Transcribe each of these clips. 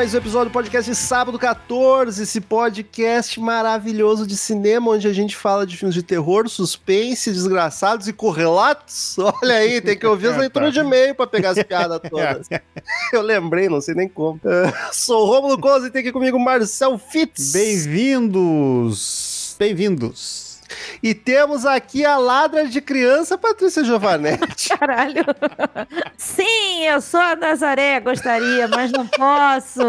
Mais um episódio do podcast Sábado 14, esse podcast maravilhoso de cinema, onde a gente fala de filmes de terror, suspense, desgraçados e correlatos. Olha aí, tem que ouvir as leituras de e-mail pra pegar as piadas todas. Eu lembrei, não sei nem como. Sou o Romulo Costa e tem aqui comigo Marcel Fitz. Bem-vindos! Bem-vindos! E temos aqui a ladra de criança, Patrícia Giovanetti. Caralho. Sim, eu sou a Nazaré, gostaria, mas não posso.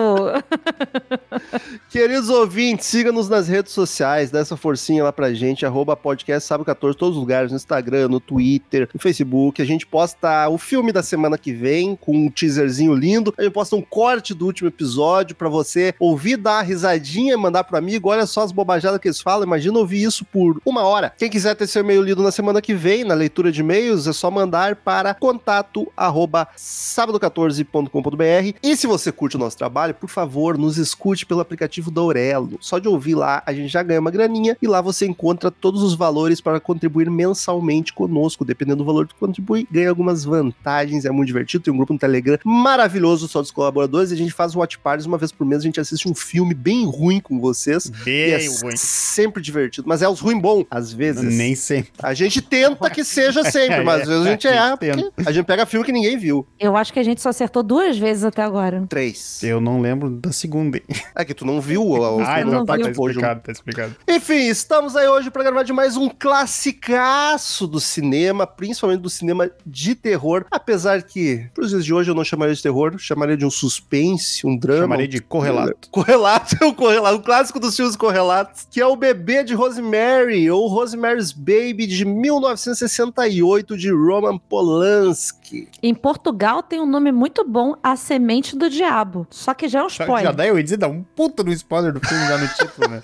Queridos ouvintes, siga-nos nas redes sociais, dá essa forcinha lá pra gente, arroba podcast sábado 14, todos os lugares, no Instagram, no Twitter, no Facebook. A gente posta o filme da semana que vem, com um teaserzinho lindo. A gente posta um corte do último episódio pra você ouvir, dar uma risadinha, mandar pro amigo. Olha só as bobajadas que eles falam, imagina ouvir isso por uma hora. Quem quiser ter seu e-mail lido na semana que vem, na leitura de e-mails, é só mandar para contato arroba sábado14.com.br. E se você curte o nosso trabalho, por favor, nos escute pelo aplicativo da Aurelo. Só de ouvir lá, a gente já ganha uma graninha e lá você encontra todos os valores para contribuir mensalmente conosco. Dependendo do valor que contribui, ganha algumas vantagens, é muito divertido. Tem um grupo no Telegram maravilhoso só dos colaboradores e a gente faz watch parties uma vez por mês. A gente assiste um filme bem ruim com vocês. Bem é ruim. sempre divertido. Mas é os ruim bom, às vezes. Nem sempre. A gente tenta que seja sempre, mas às vezes a gente erra. porque A gente pega filme que ninguém viu. Eu acho que a gente só acertou duas vezes até agora. Três. Eu não lembro da segunda. hein? É que tu não viu o, filme não não, tá, tá explicado, tá explicado. Enfim, estamos aí hoje para gravar de mais um classicaço do cinema, principalmente do cinema de terror. Apesar que, pros dias de hoje, eu não chamaria de terror, chamaria de um suspense, um drama. Chamarei de correlato. Correlato, o correlato, o clássico dos filmes correlatos, que é o Bebê de Rosemary, ou Rosemary's Baby de 1968, de Roman Polanski. Em Portugal tem um nome muito bom, A Semente do Diabo. Só que já é um spoiler. já daí eu ia dizer, dá um puta no spoiler do filme já no título, né?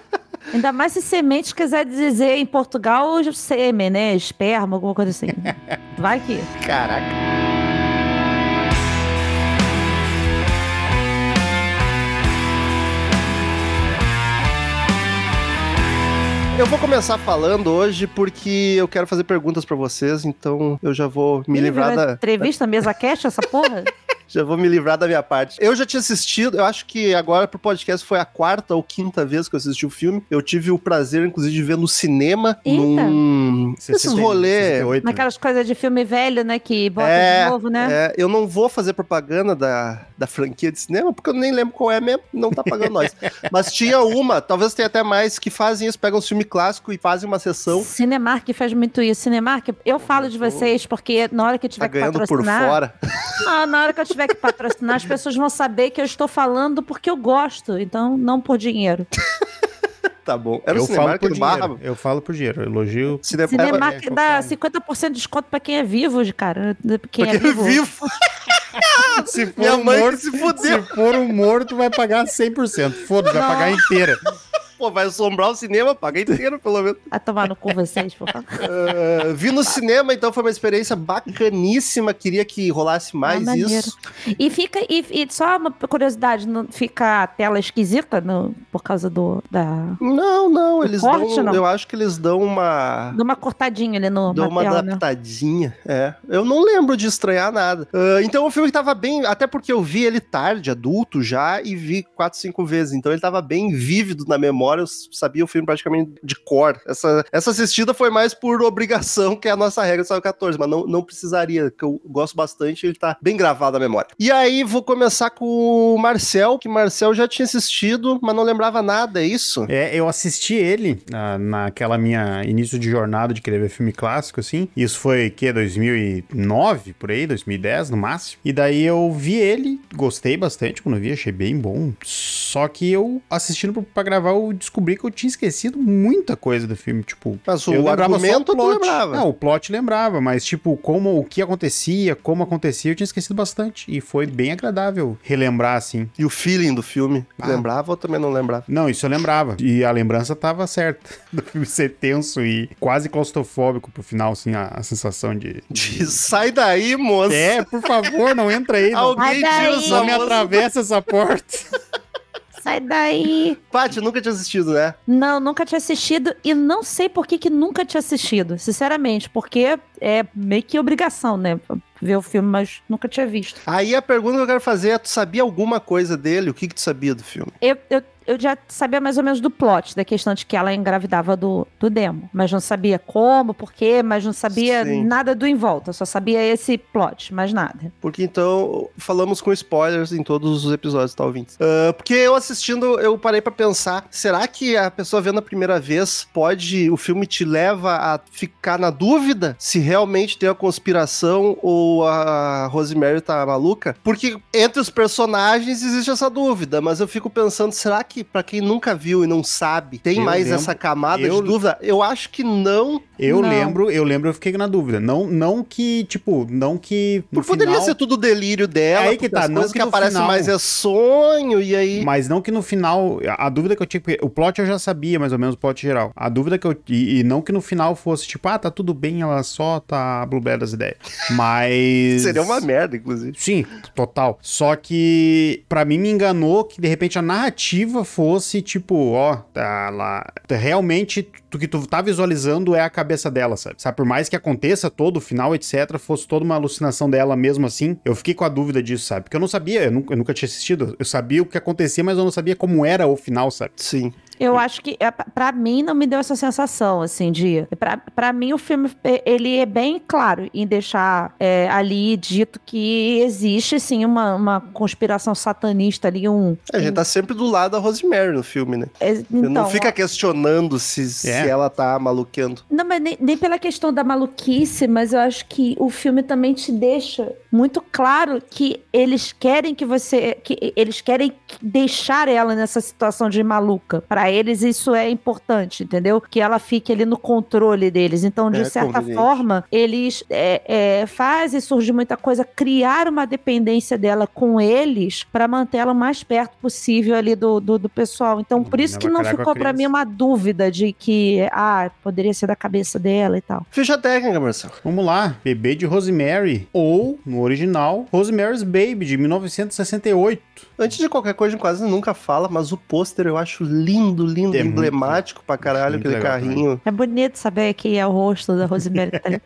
Ainda mais se semente quiser dizer em Portugal sêmen, né? Esperma, alguma coisa assim. Vai que. Caraca. Eu vou começar falando hoje porque eu quero fazer perguntas pra vocês, então eu já vou me Ih, livrar da, Entrevista, mesa cash, essa porra? já vou me livrar da minha parte. Eu já tinha assistido, eu acho que agora pro podcast foi a quarta ou quinta vez que eu assisti o filme. Eu tive o prazer, inclusive, de ver no cinema, Eita. num esses 60, rolê 68, né? Naquelas coisas de filme velho, né? Que bota É, de novo, né? É, eu não vou fazer propaganda da, da franquia de cinema, porque eu nem lembro qual é mesmo, não tá pagando nós. Mas tinha uma, talvez tenha até mais, que fazem isso, pegam um filme clássico e fazem uma sessão. Cinemark faz muito isso. Cinemark, eu falo de vocês porque na hora que eu Tá tiver que ganhando por patrocinar. fora. Ah, na hora que eu tiver que patrocinar, as pessoas vão saber que eu estou falando porque eu gosto, então não por dinheiro. Tá bom. Era eu o falo por dinheiro. Barra. Eu falo por dinheiro. Elogio. Cine... Cinemark é, dá concordo. 50% de desconto pra quem é vivo, de cara. Quem Porque é vivo. vivo. Se for Minha um mãe morto, se se for um morto, vai pagar 100%. Foda-se, vai pagar inteira. Pô, vai assombrar o cinema, paga inteiro, pelo menos. Vai tomar no cu vocês, por favor. Ah, vi no cinema, então foi uma experiência bacaníssima. Queria que rolasse mais Ah, maneiro. isso. E fica, e, e só uma curiosidade, não fica a tela esquisita no, por causa do, da, Não, não, eles corte, dão. não? Eu acho que eles dão uma. de uma cortadinha ali no, na uma tela, né? adaptadinha, é. Eu não lembro de estranhar nada. Ah, então o filme tava bem, até porque eu vi ele tarde, adulto já, e vi quatro, cinco vezes. Então ele tava bem vívido na memória eu sabia o filme praticamente de cor. Essa, essa assistida foi mais por obrigação, que é a nossa regra do Sábado 14, mas não, não precisaria, que eu gosto bastante, ele tá bem gravado na memória. E aí, vou começar com o Marcel, que Marcel já tinha assistido, mas não lembrava nada, é isso? É, eu assisti ele na, naquela minha início de jornada de querer ver filme clássico, assim. Isso foi, que, 2009, por aí, 2010 no máximo. E daí eu vi ele, gostei bastante quando vi, achei bem bom. Só que eu, assistindo pra gravar, eu descobri que eu tinha esquecido muita coisa do filme, tipo... Mas o eu lembrava só argumento tu plot. lembrava. Não, o plot lembrava, mas tipo, como o que acontecia, como acontecia, eu tinha esquecido bastante. E foi bem agradável relembrar, assim. E o feeling do filme, Ah. lembrava ou também não lembrava? Não, isso eu lembrava. E a lembrança tava certa. Do filme ser tenso e quase claustrofóbico pro final, assim, a, a sensação de. De, Sai daí, moça! É, por favor, não entra aí. Não, Alguém tira daí. não me atravessa essa porta. Sai daí. Paty, nunca tinha assistido, né? Não, nunca tinha assistido e não sei por que, que nunca tinha assistido, sinceramente, porque é meio que obrigação, né? Ver o filme, mas nunca tinha visto. Aí a pergunta que eu quero fazer é: tu sabia alguma coisa dele? O que, que tu sabia do filme? Eu, eu, eu já sabia mais ou menos do plot, da questão de que ela engravidava do, do demo. Mas não sabia como, por quê, mas não sabia Sim. nada do em volta. Só sabia esse plot, mais nada. Porque então falamos com spoilers em todos os episódios, tá, ouvintes? Ah, porque eu assistindo, eu parei pra pensar: será que a pessoa vendo a primeira vez pode. O filme te leva a ficar na dúvida se realmente tem a conspiração ou a Rosemary tá maluca? Porque entre os personagens existe essa dúvida, mas eu fico pensando: será que pra quem nunca viu e não sabe, tem Eu mais lembro- essa camada eu- de dúvida? Eu acho que não. Eu Não. lembro, eu lembro, eu fiquei na dúvida. Não, não que, tipo, não que. Poderia final, ser tudo delírio dela, É aí que tá, as não coisas que que, no aparecem final- mais é sonho, e aí. Mas não que no final. A dúvida que eu tinha. O plot eu já sabia, mais ou menos, o plot geral. A dúvida que eu. E, e não que no final fosse tipo, ah, tá tudo bem, ela só tá blueberry das ideias. Mas. Seria uma merda, inclusive. Sim, total. Só que pra mim me enganou que de repente a narrativa fosse tipo, ó, tá lá. Realmente o que tu tá visualizando é a cabeça dela, sabe? Sabe, por mais que aconteça todo o final, etc, fosse toda uma alucinação dela mesmo assim, eu fiquei com a dúvida disso, sabe? Porque eu não sabia, eu nunca, eu nunca tinha assistido, eu sabia o que acontecia, mas eu não sabia como era o final, sabe? Sim. Eu acho que, é, pra mim, não me deu essa sensação, assim, de... Pra, pra mim, o filme, é, ele é bem claro em deixar é, ali dito que existe, sim, uma, uma conspiração satanista ali, um... A gente tá sempre do lado da Rosemary no filme, né? é, então, não fica questionando se, se É. ela tá maluqueando. Não, mas nem, nem pela questão da maluquice, mas eu acho que o filme também te deixa muito claro que eles querem que você. que eles querem deixar ela nessa situação de maluca. Pra eles, isso é importante, entendeu? Que ela fique ali no controle deles. Então, de É certa conveniente. forma, eles é, é, fazem surgir muita coisa, criar uma dependência dela com eles pra mantê-la o mais perto possível ali do, do, do pessoal. Então, por isso Ela que não ficou pra mim uma dúvida de que, ah, poderia ser da cabeça dela e tal. Ficha técnica, Marcelo. Vamos lá, Bebê de Rosemary, ou, no original, Rosemary's Baby, de 1968. Antes de qualquer coisa, a gente quase nunca fala, mas o pôster eu acho lindo, lindo, É muito emblemático pra caralho, muito aquele legal carrinho É bonito saber que é o rosto da Rosemary. que tá ali.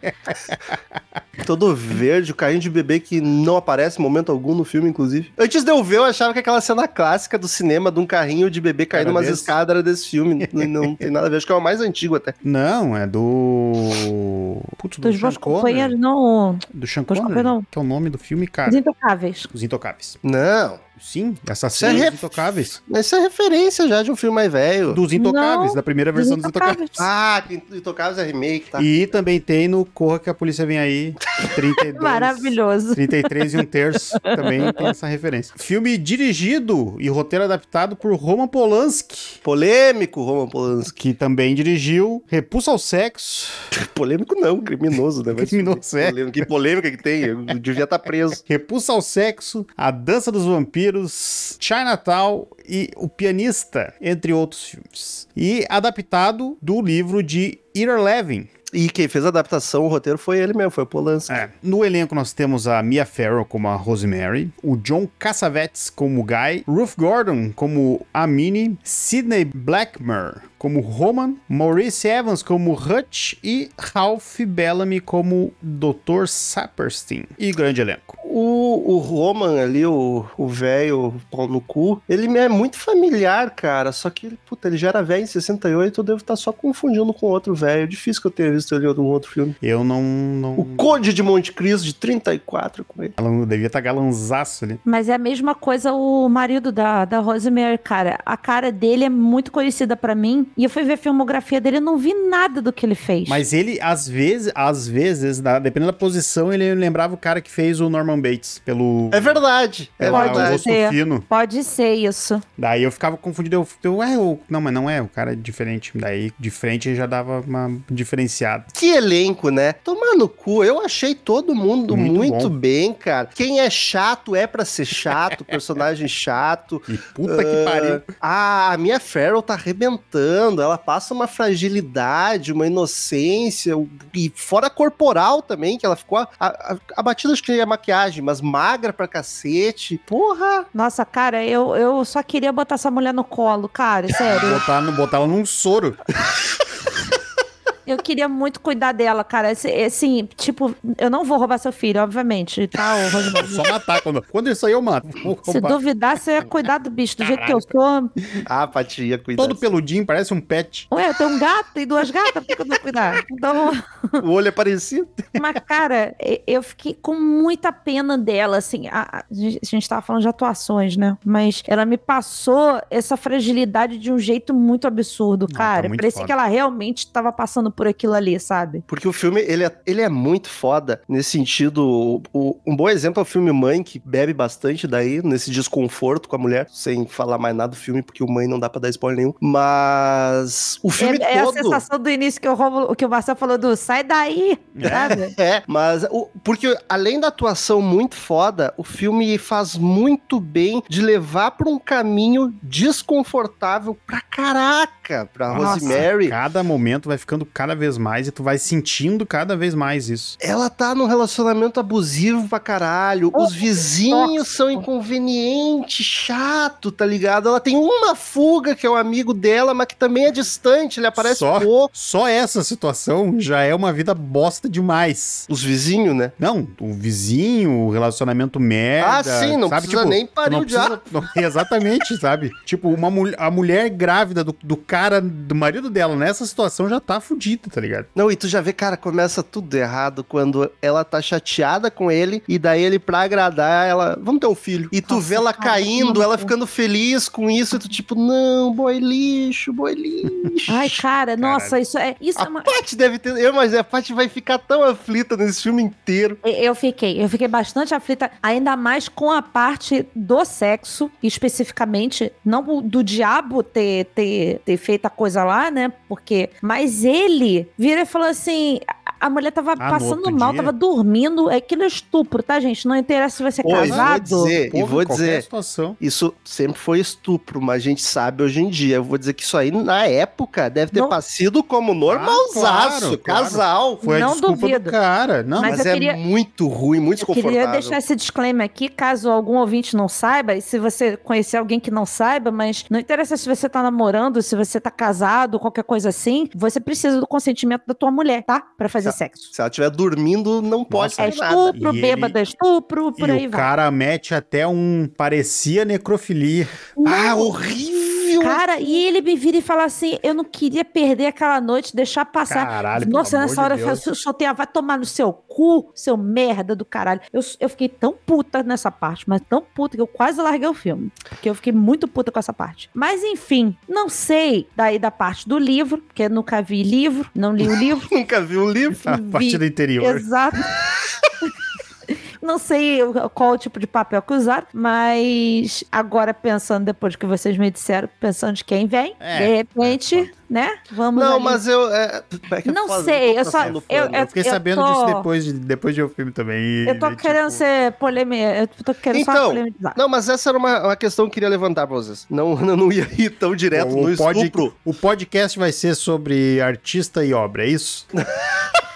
todo verde, o carrinho de bebê que não aparece em momento algum no filme, inclusive. Antes de eu ver, eu achava que aquela cena clássica do cinema de um carrinho de bebê caindo Era umas desse? escadas era desse filme. Não, não tem nada a ver, acho que é o mais antigo até. Não, é do. Putz, do Dos Sean Connery. não. Do Sean Connery, não. que é o nome do filme, cara. Os intocáveis. Os Intocáveis. Não, Sim, essa Isso é dos Intocáveis. mas isso é referência já de um filme mais velho. Dos Intocáveis, Não, da primeira versão dos Intocáveis. Ah, que Intocáveis é remake, tá? E também tem no Corra que a Polícia Vem Aí, 32. Maravilhoso. 33 e um terço, também tem essa referência. Filme dirigido e roteiro adaptado por Roman Polanski, Polêmico, Roman Polanski. que também dirigiu Repulsa ao Sexo, Polêmico não, criminoso, né? Criminoso, é. Que polêmica que tem, eu devia estar preso. Repulsa ao Sexo, A Dança dos Vampiros, Chinatown e O Pianista, entre outros filmes. E adaptado do livro de Ira Levin. E quem fez a adaptação, o roteiro foi ele mesmo, foi o Polanski. É. No elenco nós temos a Mia Farrow como a Rosemary, o John Cassavetes como o Guy, Ruth Gordon como a Minnie, Sidney Blackmer como Roman, Maurice Evans como Hutch e Ralph Bellamy como Dr. Saperstein. E grande elenco. O o Roman ali, o o velho pau no cu, ele me é muito familiar, cara. Só que, puta, ele já era velho em 68, eu devo estar só confundindo com outro velho. Difícil que eu tenha visto ele em algum outro filme. Eu não. não... O Conde de Monte Cristo, de 34 com ele. Ela devia estar galanzaço ali. Mas é a mesma coisa o marido da, da Rosemary, cara. A cara dele é muito conhecida pra mim. E eu fui ver a filmografia dele e não vi nada do que ele fez. Mas ele, às vezes, às vezes, na- dependendo da posição, ele lembrava o cara que fez o Norman Bates pelo. É verdade, é pela- Pode o verdade. rosto ser. fino. Pode ser isso. Daí eu ficava confundido. Eu, eu, é, o- não, mas não é, o cara é diferente. Daí, de frente, já dava uma diferenciada. Que elenco, né? Tomar no cu, eu achei todo mundo Muito muito, bem, cara. Quem é chato é pra ser chato, personagem chato. E puta que pariu. Ah, a Mia Farrow tá arrebentando, ela passa uma fragilidade, uma inocência, e fora corporal também, que ela ficou abatida, acho que é maquiagem, mas magra pra cacete. Porra! Nossa, cara, eu, eu só queria botar essa mulher no colo, cara, sério. Botar, no- botar ela num soro. Eu queria muito cuidar dela, cara. Esse- Assim, tipo, eu não vou roubar seu filho, obviamente, tá, ô? Só matar. Quando, quando isso aí eu mato. Se duvidar, você ia cuidar do bicho. Do jeito que eu sou. Ah, Patia, cuidado. Todo peludinho, parece um pet. Ué, eu tenho um gato e duas gatas, por que eu não vou cuidar? Então, O olho é parecido. mas, cara, eu fiquei com muita pena dela, assim. A, a gente tava falando de atuações, né? Mas ela me passou essa fragilidade de um jeito muito absurdo, tá cara. muito Parecia foda. que ela realmente tava passando por aquilo ali, sabe? Porque o filme, ele é, ele é muito foda nesse sentido. o- o- um bom exemplo é o filme Mãe, que bebe bastante daí, nesse desconforto com a mulher, sem falar mais nada do filme, porque o Mãe não dá pra dar spoiler nenhum. Mas o filme É, é a todo... sensação do início que o, Romulo, que o Marcelo falou do sai daí, sabe? É, mas o, porque além da atuação muito foda, o filme faz muito bem de levar pra um caminho desconfortável pra caraca pra Nossa, Rosemary. Cada momento vai ficando cada vez mais e tu vai sentindo cada vez mais isso. Ela tá num relacionamento abusivo pra caralho. Oh, Os vizinhos são inconvenientes, chato, tá ligado? Ela tem uma fuga que é o amigo dela, mas que também é distante, ele aparece Só? pouco. Só essa situação já é uma vida bosta demais. Os vizinhos, né? Não, o vizinho, o relacionamento merda. ah, sim, não sabe? precisa Tipo, nem parir não o diabo. exatamente, sabe? Tipo, uma mul- a mulher grávida do, do cara, do marido dela, nessa situação já tá fudida, tá ligado? Não, e tu já vê, cara, começa tudo errado quando ela tá chateada com ele e daí ele, pra agradar, ela, vamos ter um filho. E tu Nossa, vê ela cara, caindo, que ela ficando feliz com isso, e tu tipo, não, boy lixo, boy lixo. Ai, cara, nossa, isso é. Isso é a uma. Paty deve ter, eu, mas a Paty vai ficar tão aflita nesse filme inteiro. Eu fiquei, eu fiquei bastante aflita, ainda mais com a parte do sexo, especificamente, não do diabo ter, ter, ter feito a coisa lá, né? Porque. Mas ele vira e falou assim: a- mulher tava Ah, passando mal, dia? tava dormindo. É aquilo é estupro, tá, gente? Não interessa se vai ser Pô, e vou casado. dizer, e vou dizer, situação. isso sempre foi estupro, mas a gente sabe hoje em dia. Eu vou dizer que isso aí, na época, deve ter Não- passado como normalzaço, claro, claro. casal. Foi Não a desculpa duvido. do cara. Não, Mas Mas, eu é queria- muito ruim, muito Eu desconfortável. queria deixar esse disclaimer aqui, caso algum ouvinte não saiba, e se você conhecer alguém que não saiba, mas não interessa se você tá namorando, se você tá casado, qualquer coisa assim, você precisa do consentimento da tua mulher, tá? Pra fazer Sexo. Se ela estiver dormindo, não pode Nossa, É nada. estupro, E bêbado é estupro, por e aí o vai. cara mete até um. Parecia necrofilia. Ah, horrível! Cara, e ele me vira e fala assim: eu não queria perder aquela noite, deixar passar. Caralho, Nossa, nessa de hora eu Deus. falei, soltei a vai tomar no seu cu, seu merda do caralho. Eu, eu fiquei tão puta nessa parte, mas tão puta que eu quase larguei o filme. Porque eu fiquei muito puta com essa parte. Mas enfim, não sei daí da parte do livro, porque eu nunca vi livro, não li o livro. Nunca vi um livro. A parte do interior. Exato. Não sei qual o tipo de papel que usaram, mas agora pensando, depois que vocês me disseram, pensando de quem vem, É, de repente, é, né? Vamos Não, ali. mas eu. É, é que Não sei, eu só- eu- pano. Eu fiquei eu sabendo tô- disso depois de, depois de ver o filme também. e- Eu tô e, querendo tipo, ser polêmica, eu tô querendo só Então, polemizar. Não, mas essa era uma, uma questão que eu queria levantar pra vocês. Não, eu não ia ir tão direto o, no pod- estupro. o podcast vai ser sobre artista e obra, é isso?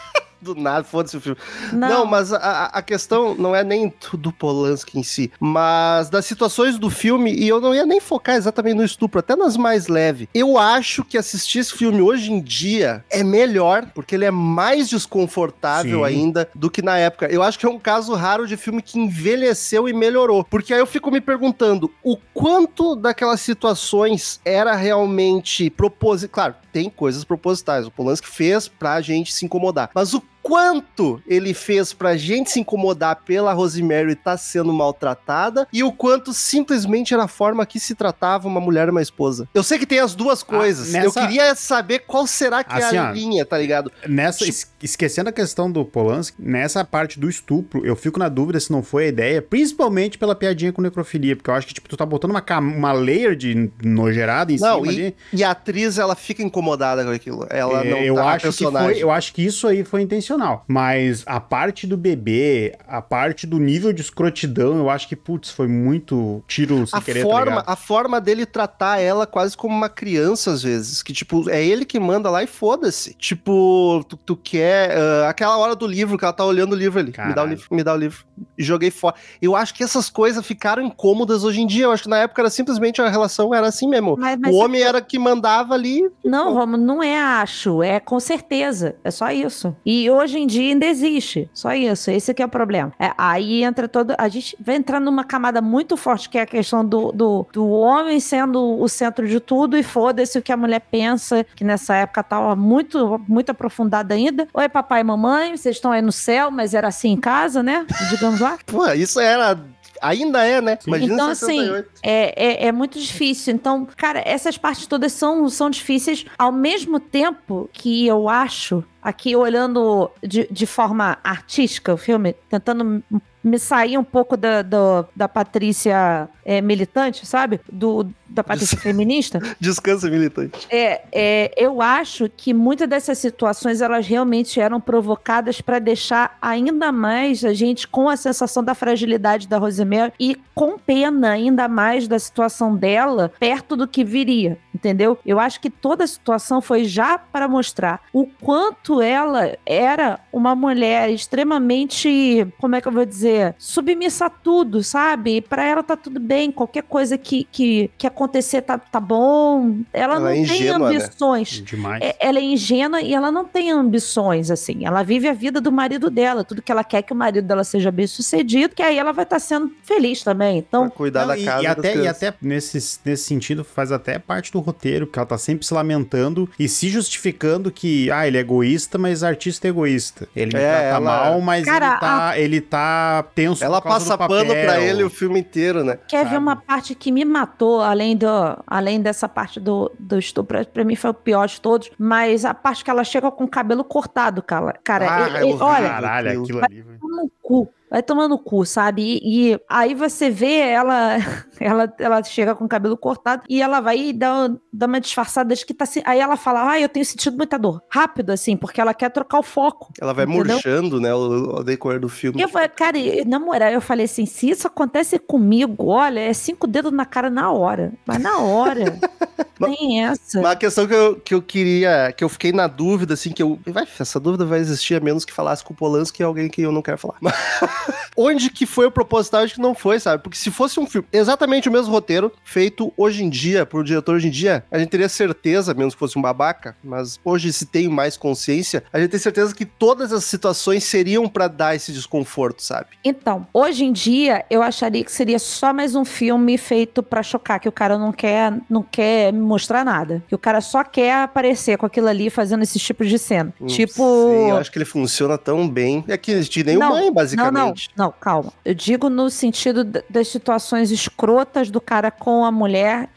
do nada, foda-se o filme. Não, Não, mas a, a questão não é nem do Polanski em si, mas das situações do filme, e eu não ia nem focar exatamente no estupro, até nas mais leves. Eu acho que assistir esse filme hoje em dia é melhor, porque ele é mais desconfortável Sim. ainda do que na época. Eu acho que é um caso raro de filme que envelheceu e melhorou. Porque aí eu fico me perguntando o quanto daquelas situações era realmente proposital. Claro, tem coisas propositais. O Polanski fez pra gente se incomodar. Mas o quanto ele fez pra gente se incomodar pela Rosemary estar sendo maltratada e o quanto simplesmente era a forma que se tratava uma mulher e uma esposa. Eu sei que tem as duas coisas. Eu nessa- queria saber qual será que Assim, é a ó, linha, tá ligado? Nessa, Tipo- es- esquecendo a questão do Polanski, nessa parte do estupro, eu fico na dúvida se não foi a ideia, principalmente pela piadinha com necrofilia, porque eu acho que, tipo, tu tá botando uma, uma layer de nojerada em Não, cima e, ali. e a atriz, ela fica incomodada com aquilo. Ela É, não eu tá acho que foi, eu acho que isso aí foi intencional. Mas a parte do bebê, a parte do nível de escrotidão, eu acho que, putz, foi muito tiro sem a querer, tá forma, ligado? a forma dele tratar ela quase como uma criança, às vezes. Que, tipo, é ele que manda lá e foda-se. Tipo, tu, tu quer. ah, aquela hora do livro, que ela tá olhando o livro ali. Me dá o Caralho. livro, me dá o livro. E joguei fora. Eu acho que essas coisas ficaram incômodas hoje em dia. Eu acho que na época era simplesmente a relação era assim mesmo. Mas- mas- o homem era que mandava ali. Não, Romulo, não é acho, é com certeza. É só isso. E hoje em dia ainda existe. Só isso. Esse que é o problema. É, aí entra todo. A gente vai entrar numa camada muito forte, que é a questão do, do, do homem sendo o centro de tudo e foda-se o que a mulher pensa, que nessa época tava muito, muito aprofundada ainda. Oi, papai e mamãe, vocês estão aí no céu, mas era assim em casa, né? Digamos lá. Pô, isso era. Ainda é, né? Imagina Então, em assim, 68. É, é, é muito difícil. Então, cara, essas partes todas são, são difíceis, ao mesmo tempo que eu acho, aqui olhando de, de forma artística o filme, tentando me sair um pouco da, do- da Patrícia é, militante, sabe? Do, da Patrícia feminista. Descansa, militante. É, é, eu acho que muitas dessas situações elas realmente eram provocadas para deixar ainda mais a gente com a sensação da fragilidade da Rosemary e com pena ainda mais da situação dela perto do que viria, entendeu? Eu acho que toda a situação foi já para mostrar o quanto ela era uma mulher extremamente, como é que eu vou dizer, submissa a tudo, sabe? Para ela tá tudo bem, qualquer coisa que, que, que acontecer tá, tá bom. Ela, Ela não é tem ingênua, né? ambições. Demais. É- Ela é ingênua e ela não tem ambições, assim. Ela vive a vida do marido dela. Tudo que ela quer é que o marido dela seja bem sucedido, que aí ela vai estar sendo feliz também. Então, Pra cuidar Não, da e, casa. e até, e até nesse, nesse sentido faz até parte do roteiro, porque ela tá sempre se lamentando e se justificando que, ah, ele é egoísta, mas artista é egoísta. Ele me É, trata ela- mal, mas Cara, ele, tá, ele tá tenso Ela por causa passa do pano papel. pra ele o filme inteiro, né? quer sabe? uma parte que me matou, além, do, além dessa parte do, do estupro? Pra mim foi o pior de todos, mas a parte que ela chega com o cabelo cortado, cara. Cara, Ah, ele- é ele- horrível. olha, Caralho, Aquilo. ali. no cu. Vai tomando no cu, sabe? E, e aí você vê ela, ela, ela chega com o cabelo cortado e ela vai dar, dar uma disfarçada de que tá assim. Aí ela fala: Ah, eu tenho sentido muita dor. Rápido, assim, porque ela quer trocar o foco. Ela vai Entendeu? murchando, né, o, o decorrer do filme. Eu cara, na moral, eu falei assim: se isso acontece comigo, olha, é cinco dedos na cara na hora. Mas na hora. tem essa. Uma questão que eu, que eu queria, que eu fiquei na dúvida, assim, que eu. Vai, essa dúvida vai existir a menos que falasse com o Polanski, que é alguém que eu não quero falar. Onde que foi o proposital, acho que não foi, sabe? Porque se fosse um filme, exatamente o mesmo roteiro, feito hoje em dia, por diretor hoje em dia, a gente teria certeza, menos que fosse um babaca, mas hoje se tem mais consciência, a gente tem certeza que todas as situações seriam pra dar esse desconforto, sabe? Então, hoje em dia, eu acharia que seria só mais um filme feito pra chocar, que o cara não quer, não quer mostrar nada. Que o cara só quer aparecer com aquilo ali fazendo esses tipos de cena. Não tipo. sei, eu acho que ele funciona tão bem. É que de nem Não, mãe, Não, não, basicamente. não, calma. Eu digo no sentido das situações escrotas do cara com a mulher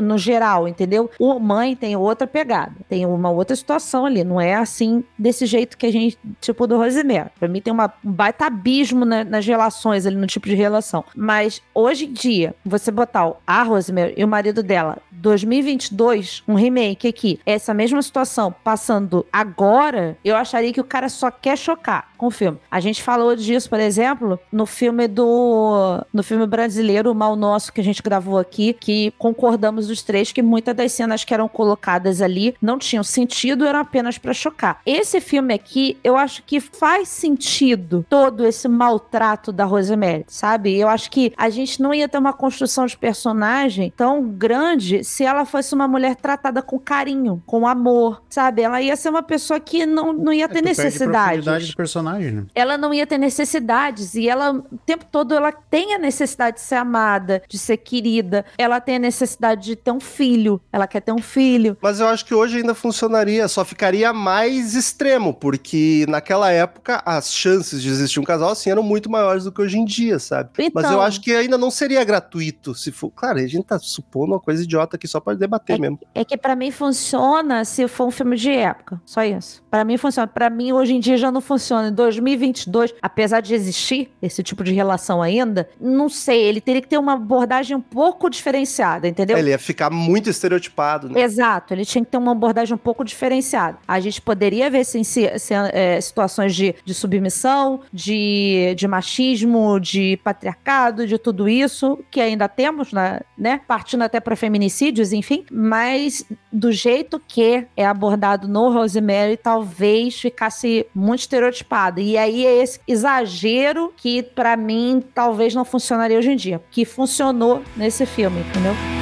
no geral, entendeu? O mãe tem outra pegada, tem uma outra situação ali, não é assim desse jeito que a gente, tipo do Rosemary. Pra mim tem uma, um baita abismo na- nas relações ali, no tipo de relação. Mas hoje em dia, você botar a Rosemary e o marido dela 2022, um remake aqui, essa mesma situação passando agora, eu acharia que o cara só quer chocar com o filme. A gente falou disso, por exemplo, no filme do. No filme brasileiro, O Mal Nosso, que a gente gravou aqui, que concordamos os três que muitas das cenas que eram colocadas ali não tinham sentido, eram apenas para chocar. Esse filme aqui, eu acho que faz sentido todo esse maltrato da Rosemary, sabe? Eu acho que a gente não ia ter uma construção de personagem tão grande se ela fosse uma mulher tratada com carinho, com amor, sabe? Ela ia ser uma pessoa que não, não ia É, ter perde necessidade. profundidade do personagem, né? Ela não ia ter necessidades e ela o tempo todo ela tem a necessidade de ser amada, de ser querida. Ela tem a necessidade de ter um filho. Ela quer ter um filho. Mas eu acho que hoje ainda funcionaria, só ficaria mais extremo, porque naquela época as chances de existir um casal assim eram muito maiores do que hoje em dia, sabe? Mas eu Então- acho que ainda não seria gratuito se for. Claro, a gente tá supondo uma coisa idiota aqui só pra debater mesmo. É que pra mim funciona se for um filme de época. Só isso. Pra mim funciona. Pra mim hoje em dia já não funciona. Em 2022, apesar de existir esse tipo de relação ainda, não sei, ele teria que ter uma abordagem um pouco diferenciada, entendeu? Ele ia ficar muito estereotipado, né? Exato, ele tinha que ter uma abordagem um pouco diferenciada. A gente poderia ver sim, se- se- é, situações de, de submissão, de, de machismo, de patriarcado, de tudo isso, que ainda temos, né? né? Partindo até para feminicídios, enfim. Mas do jeito que é abordado no Rosemary, talvez ficasse muito estereotipado. E aí é esse exagero que, para mim, talvez não funcionaria hoje em dia. Que funcionou nesse filme, entendeu?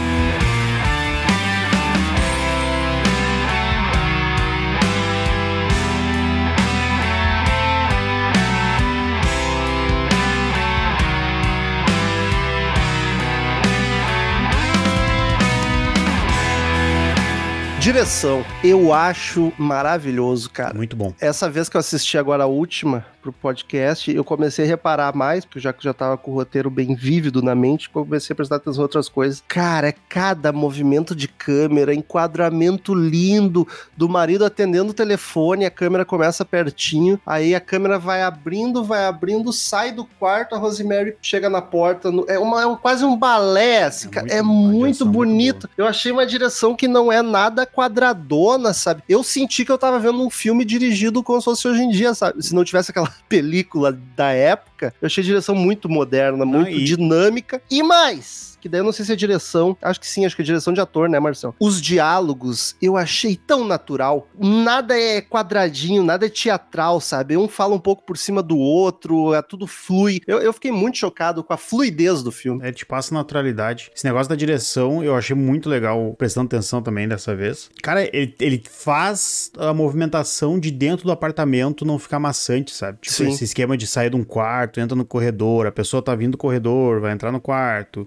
Direção, eu acho maravilhoso, cara. Muito bom. Essa vez que eu assisti agora a última pro podcast, eu comecei a reparar mais, porque já que já tava com o roteiro bem vívido na mente, comecei a prestar atenção em outras coisas. Cara, é cada movimento de câmera, enquadramento lindo do marido atendendo o telefone, a câmera começa pertinho, aí a câmera vai abrindo, vai abrindo, sai do quarto, a Rosemary chega na porta. no- é, uma, é um- quase um balé, assim, É muito é muito é muito bonito. Eu achei uma direção que não é nada quadradona, sabe? Eu senti que eu tava vendo um filme dirigido como se fosse hoje em dia, sabe? Se não tivesse aquela película da época, eu achei a direção muito moderna, muito e- dinâmica. E mais, que daí eu não sei se é direção, acho que sim, acho que é direção de ator, né, Marcelo? Os diálogos eu achei tão natural. Nada é quadradinho, nada é teatral, sabe? Um fala um pouco por cima do outro, é tudo flui. Eu, eu fiquei muito chocado com a fluidez do filme. É, te passa naturalidade. Esse negócio da direção eu achei muito legal, prestando atenção também dessa vez. Cara, ele, ele faz a movimentação de dentro do apartamento não ficar maçante, sabe? Tipo, Sim. esse esquema de sair de um quarto, entra no corredor, a pessoa tá vindo do corredor, vai entrar no quarto.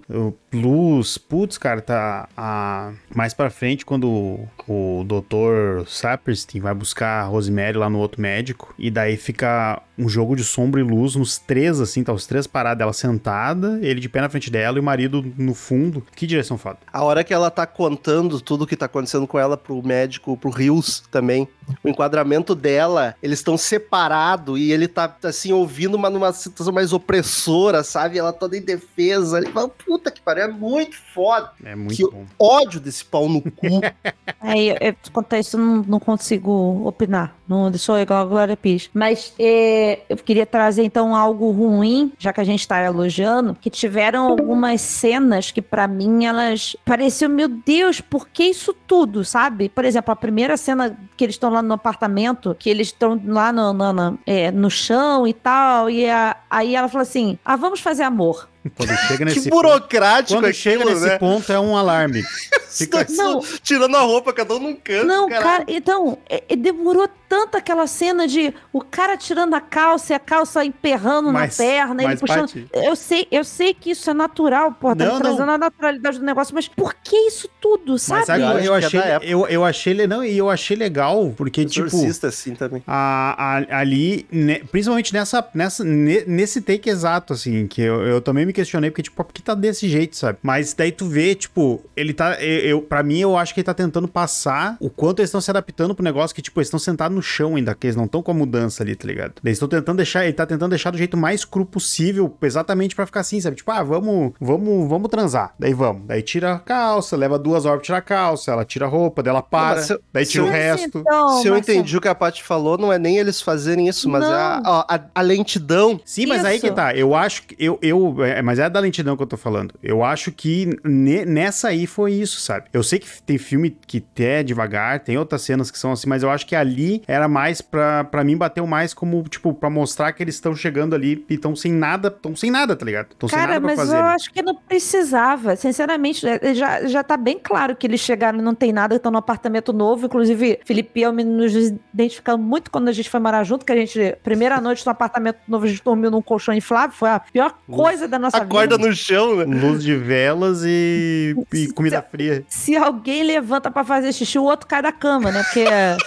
Luz, putz, cara, tá a... mais pra frente quando o, o Dr. Saperstein vai buscar a Rosemary lá no outro médico, e daí fica um jogo de sombra e luz nos três, assim, tá os três parados, ela sentada, ele de pé na frente dela e o marido no fundo. Que direção foda. A hora que ela tá contando tudo que tá acontecendo com ela pro médico, pro Rios também, o enquadramento dela, eles estão separados e ele tá, assim, ouvindo uma numa situação mais opressora, sabe? Ela toda em defesa. Ele fala, puta que pariu, é muito foda. É muito Que- bom. Ódio desse pau no cu. Aí, eu, eu- quanto a isso, eu não, não consigo opinar. Não sou igual a Glória Pires. Mas é, eu queria trazer, então, algo ruim, já que a gente tá elogiando, que tiveram algumas cenas que, pra mim, elas pareciam, meu Deus, por que isso tudo, sabe? Por exemplo, a primeira cena que eles estão lá no apartamento, que eles estão lá no, no, no- é, no chão e tal, e a- aí ela fala assim, ah, vamos fazer amor. Quando chega que nesse ponto, burocrático quando chega aquilo, nesse né? ponto é um alarme. Fica- Não. tirando a roupa, cada um num canto. Não, caralho. cara, então, é- é, demorou tanto aquela cena de o cara tirando a calça e a calça emperrando Mas- na perna e mas, puxando. Eu sei, eu sei que isso é natural, pô, tá Não, trazendo a naturalidade do negócio, mas por que isso tudo, sabe? Mas sabe, Eu que é achei, eu, eu achei, não, e eu achei legal, porque, tipo, assim, também. a, a- ali, ne- principalmente nessa, nessa, ne- nesse take exato, assim, que eu, eu também me questionei, porque, tipo, por que tá desse jeito, sabe? Mas daí tu vê, tipo, ele tá, eu, eu, pra mim, eu acho que ele tá tentando passar o quanto eles estão se adaptando pro negócio que, tipo, eles estão sentados no chão ainda, que eles não estão com a mudança ali, tá ligado? Eles estão tentando deixar, ele tá tentando deixar do jeito mais cru possível, exatamente pra ficar assim, sabe? Tipo, ah, vamos, vamos, vamos transar. Daí vamos. Daí tira a calça, leva duas horas pra tirar a calça, ela tira a roupa, daí ela para, daí tira o resto. Então, Se eu Marcelo, entendi o que a Paty falou, não é nem eles fazerem isso, mas é a, a- a lentidão. Sim, mas aí Isso. que tá. Eu acho que. Eu, eu, é, mas é da lentidão que eu tô falando. Eu acho que ne- nessa aí foi isso, sabe? Eu sei que tem filme que é devagar, tem outras cenas que são assim, mas eu acho que ali era mais pra, pra mim bateu mais como, tipo, pra mostrar que eles estão chegando ali e estão sem nada, estão sem nada, tá ligado? Sem Cara, mas fazer. eu acho que não precisava. Sinceramente, é, já, já tá bem claro que eles chegaram e não tem nada, estão no apartamento novo. Inclusive, Felipe e eu me- nos identificamos muito quando a gente foi morar junto, que a gente, primeira noite no apartamento novo, a gente dormiu num colchão inflável. Foi a pior coisa da nossa Acorda vida. no chão, né? Luz de velas e, e comida fria. Se alguém levanta pra fazer xixi, o outro cai da cama, né? Porque. é-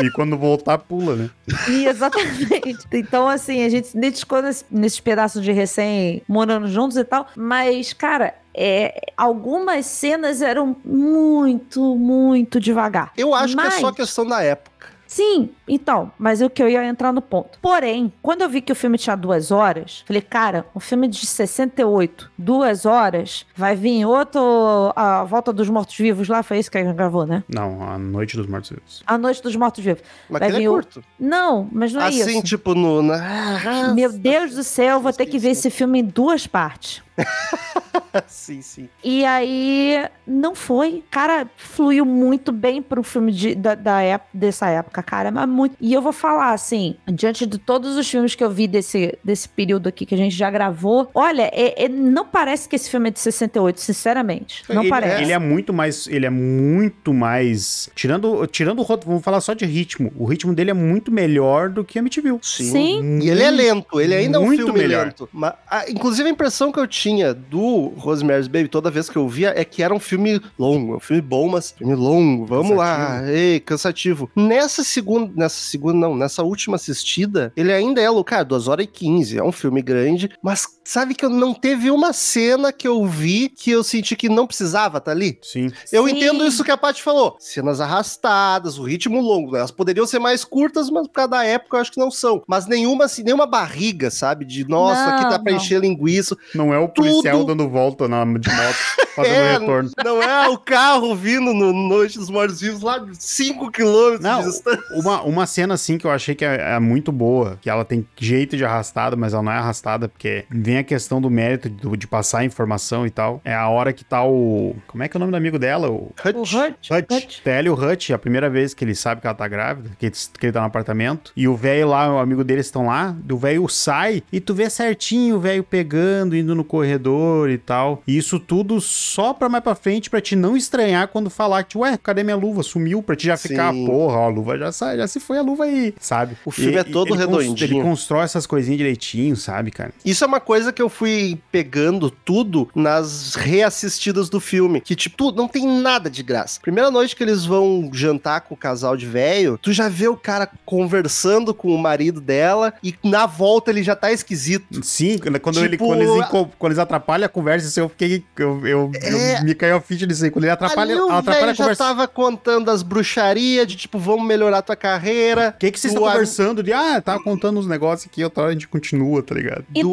E, e quando voltar, pula, né? E exatamente. Então, assim, a gente se identificou nesse, nesses pedaços de recém morando juntos e tal. Mas, cara, é, algumas cenas eram muito, muito devagar. Eu acho que é Mas- só questão da época. Sim, então, mas o que eu ia entrar no ponto. Porém, quando eu vi que o filme tinha duas horas, falei, cara, um filme de 68, duas horas, vai vir outro. A Volta dos Mortos-Vivos lá, foi isso que a gente gravou, né? Não, a Noite dos Mortos Vivos. A Noite dos Mortos-Vivos. Mas Vai que ele vir é o- curto. Não, mas não é assim, isso. tipo, no. Na... Meu Deus do céu, vou ter que ver esse filme em duas partes. sim, sim. E aí, não foi. Cara, fluiu muito bem pro filme de- da, da ép- dessa época, cara. Mas muito. E eu vou falar, assim, diante de todos os filmes que eu vi desse, desse período aqui que a gente já gravou, olha, é- é- não parece que esse filme é de 68, sinceramente. Não ele, parece. Ele é muito mais. Ele é muito mais. Tirando, tirando o roteiro, vamos falar só de ritmo. O ritmo dele é muito melhor do que Amityville. Sim. E ele é lento, ele ainda é um Muito filme melhor. lento. Mas, a- inclusive, a impressão que eu tinha do Rosemary's Baby toda vez que eu via é que era um filme longo, é um filme bom, mas filme longo, vamos lá, ei, cansativo. Nessa segunda, nessa segunda, não, nessa última assistida, ele ainda é, cara, 2 horas e 15, é um filme grande, mas sabe que eu não teve uma cena que eu vi que eu senti que não precisava tá ali? Sim. Eu Sim. entendo isso que a Paty falou. Cenas arrastadas, o ritmo longo. né? Elas poderiam ser mais curtas, mas por causa da época eu acho que não são. Mas nenhuma, assim, nenhuma barriga, sabe? De nossa, aqui tá pra Não, encher linguiça. Não é o policial Tudo- dando volta na, de moto, fazendo É, retorno. Não é o carro vindo no Noite dos Mortos Vivos lá de 5 quilômetros Não, de distância. Uma, uma cena assim que eu achei que é, é muito boa, que ela tem jeito de arrastada, mas ela não é arrastada, porque vem a questão do mérito de, de passar a informação e tal. É a hora que tá o. Como é que é o nome do amigo dela? O O Hutch. Hutch. Hutch. O Hutch, a primeira vez que ele sabe que ela tá grávida, que ele, que ele tá no apartamento. E o velho lá, o amigo deles estão lá. O velho sai e tu vê certinho o velho pegando, indo no corredor e tal. E isso tudo só pra mais pra frente, pra te não estranhar quando falar que, ué, cadê minha luva? Sumiu, pra te já ficar, Sim. porra, ó, a luva já sai, já se foi a luva aí, sabe? O filme E- é todo cons- redondinho. Ele constrói essas coisinhas direitinho, sabe, cara? Isso é uma coisa que eu fui pegando tudo nas reassistidas do filme. Que, tipo, tu- não tem nada de graça. Primeira noite que eles vão jantar com o casal de velho, tu já vê o cara conversando com o marido dela e na volta ele já tá esquisito. Sim, quando, ele, Tipo, quando, eles, quando eles atrapalham a conversa, isso eu fiquei. Eu, eu, É. eu me caiu a ficha disso aí. Quando ele atrapalha, Ali o atrapalha a já conversa. tava contando as bruxarias de tipo, vamos melhorar tua carreira. O que, que vocês estão conversando? De, ah, tava contando uns negócios aqui, outra hora a gente continua, tá ligado? Do Então,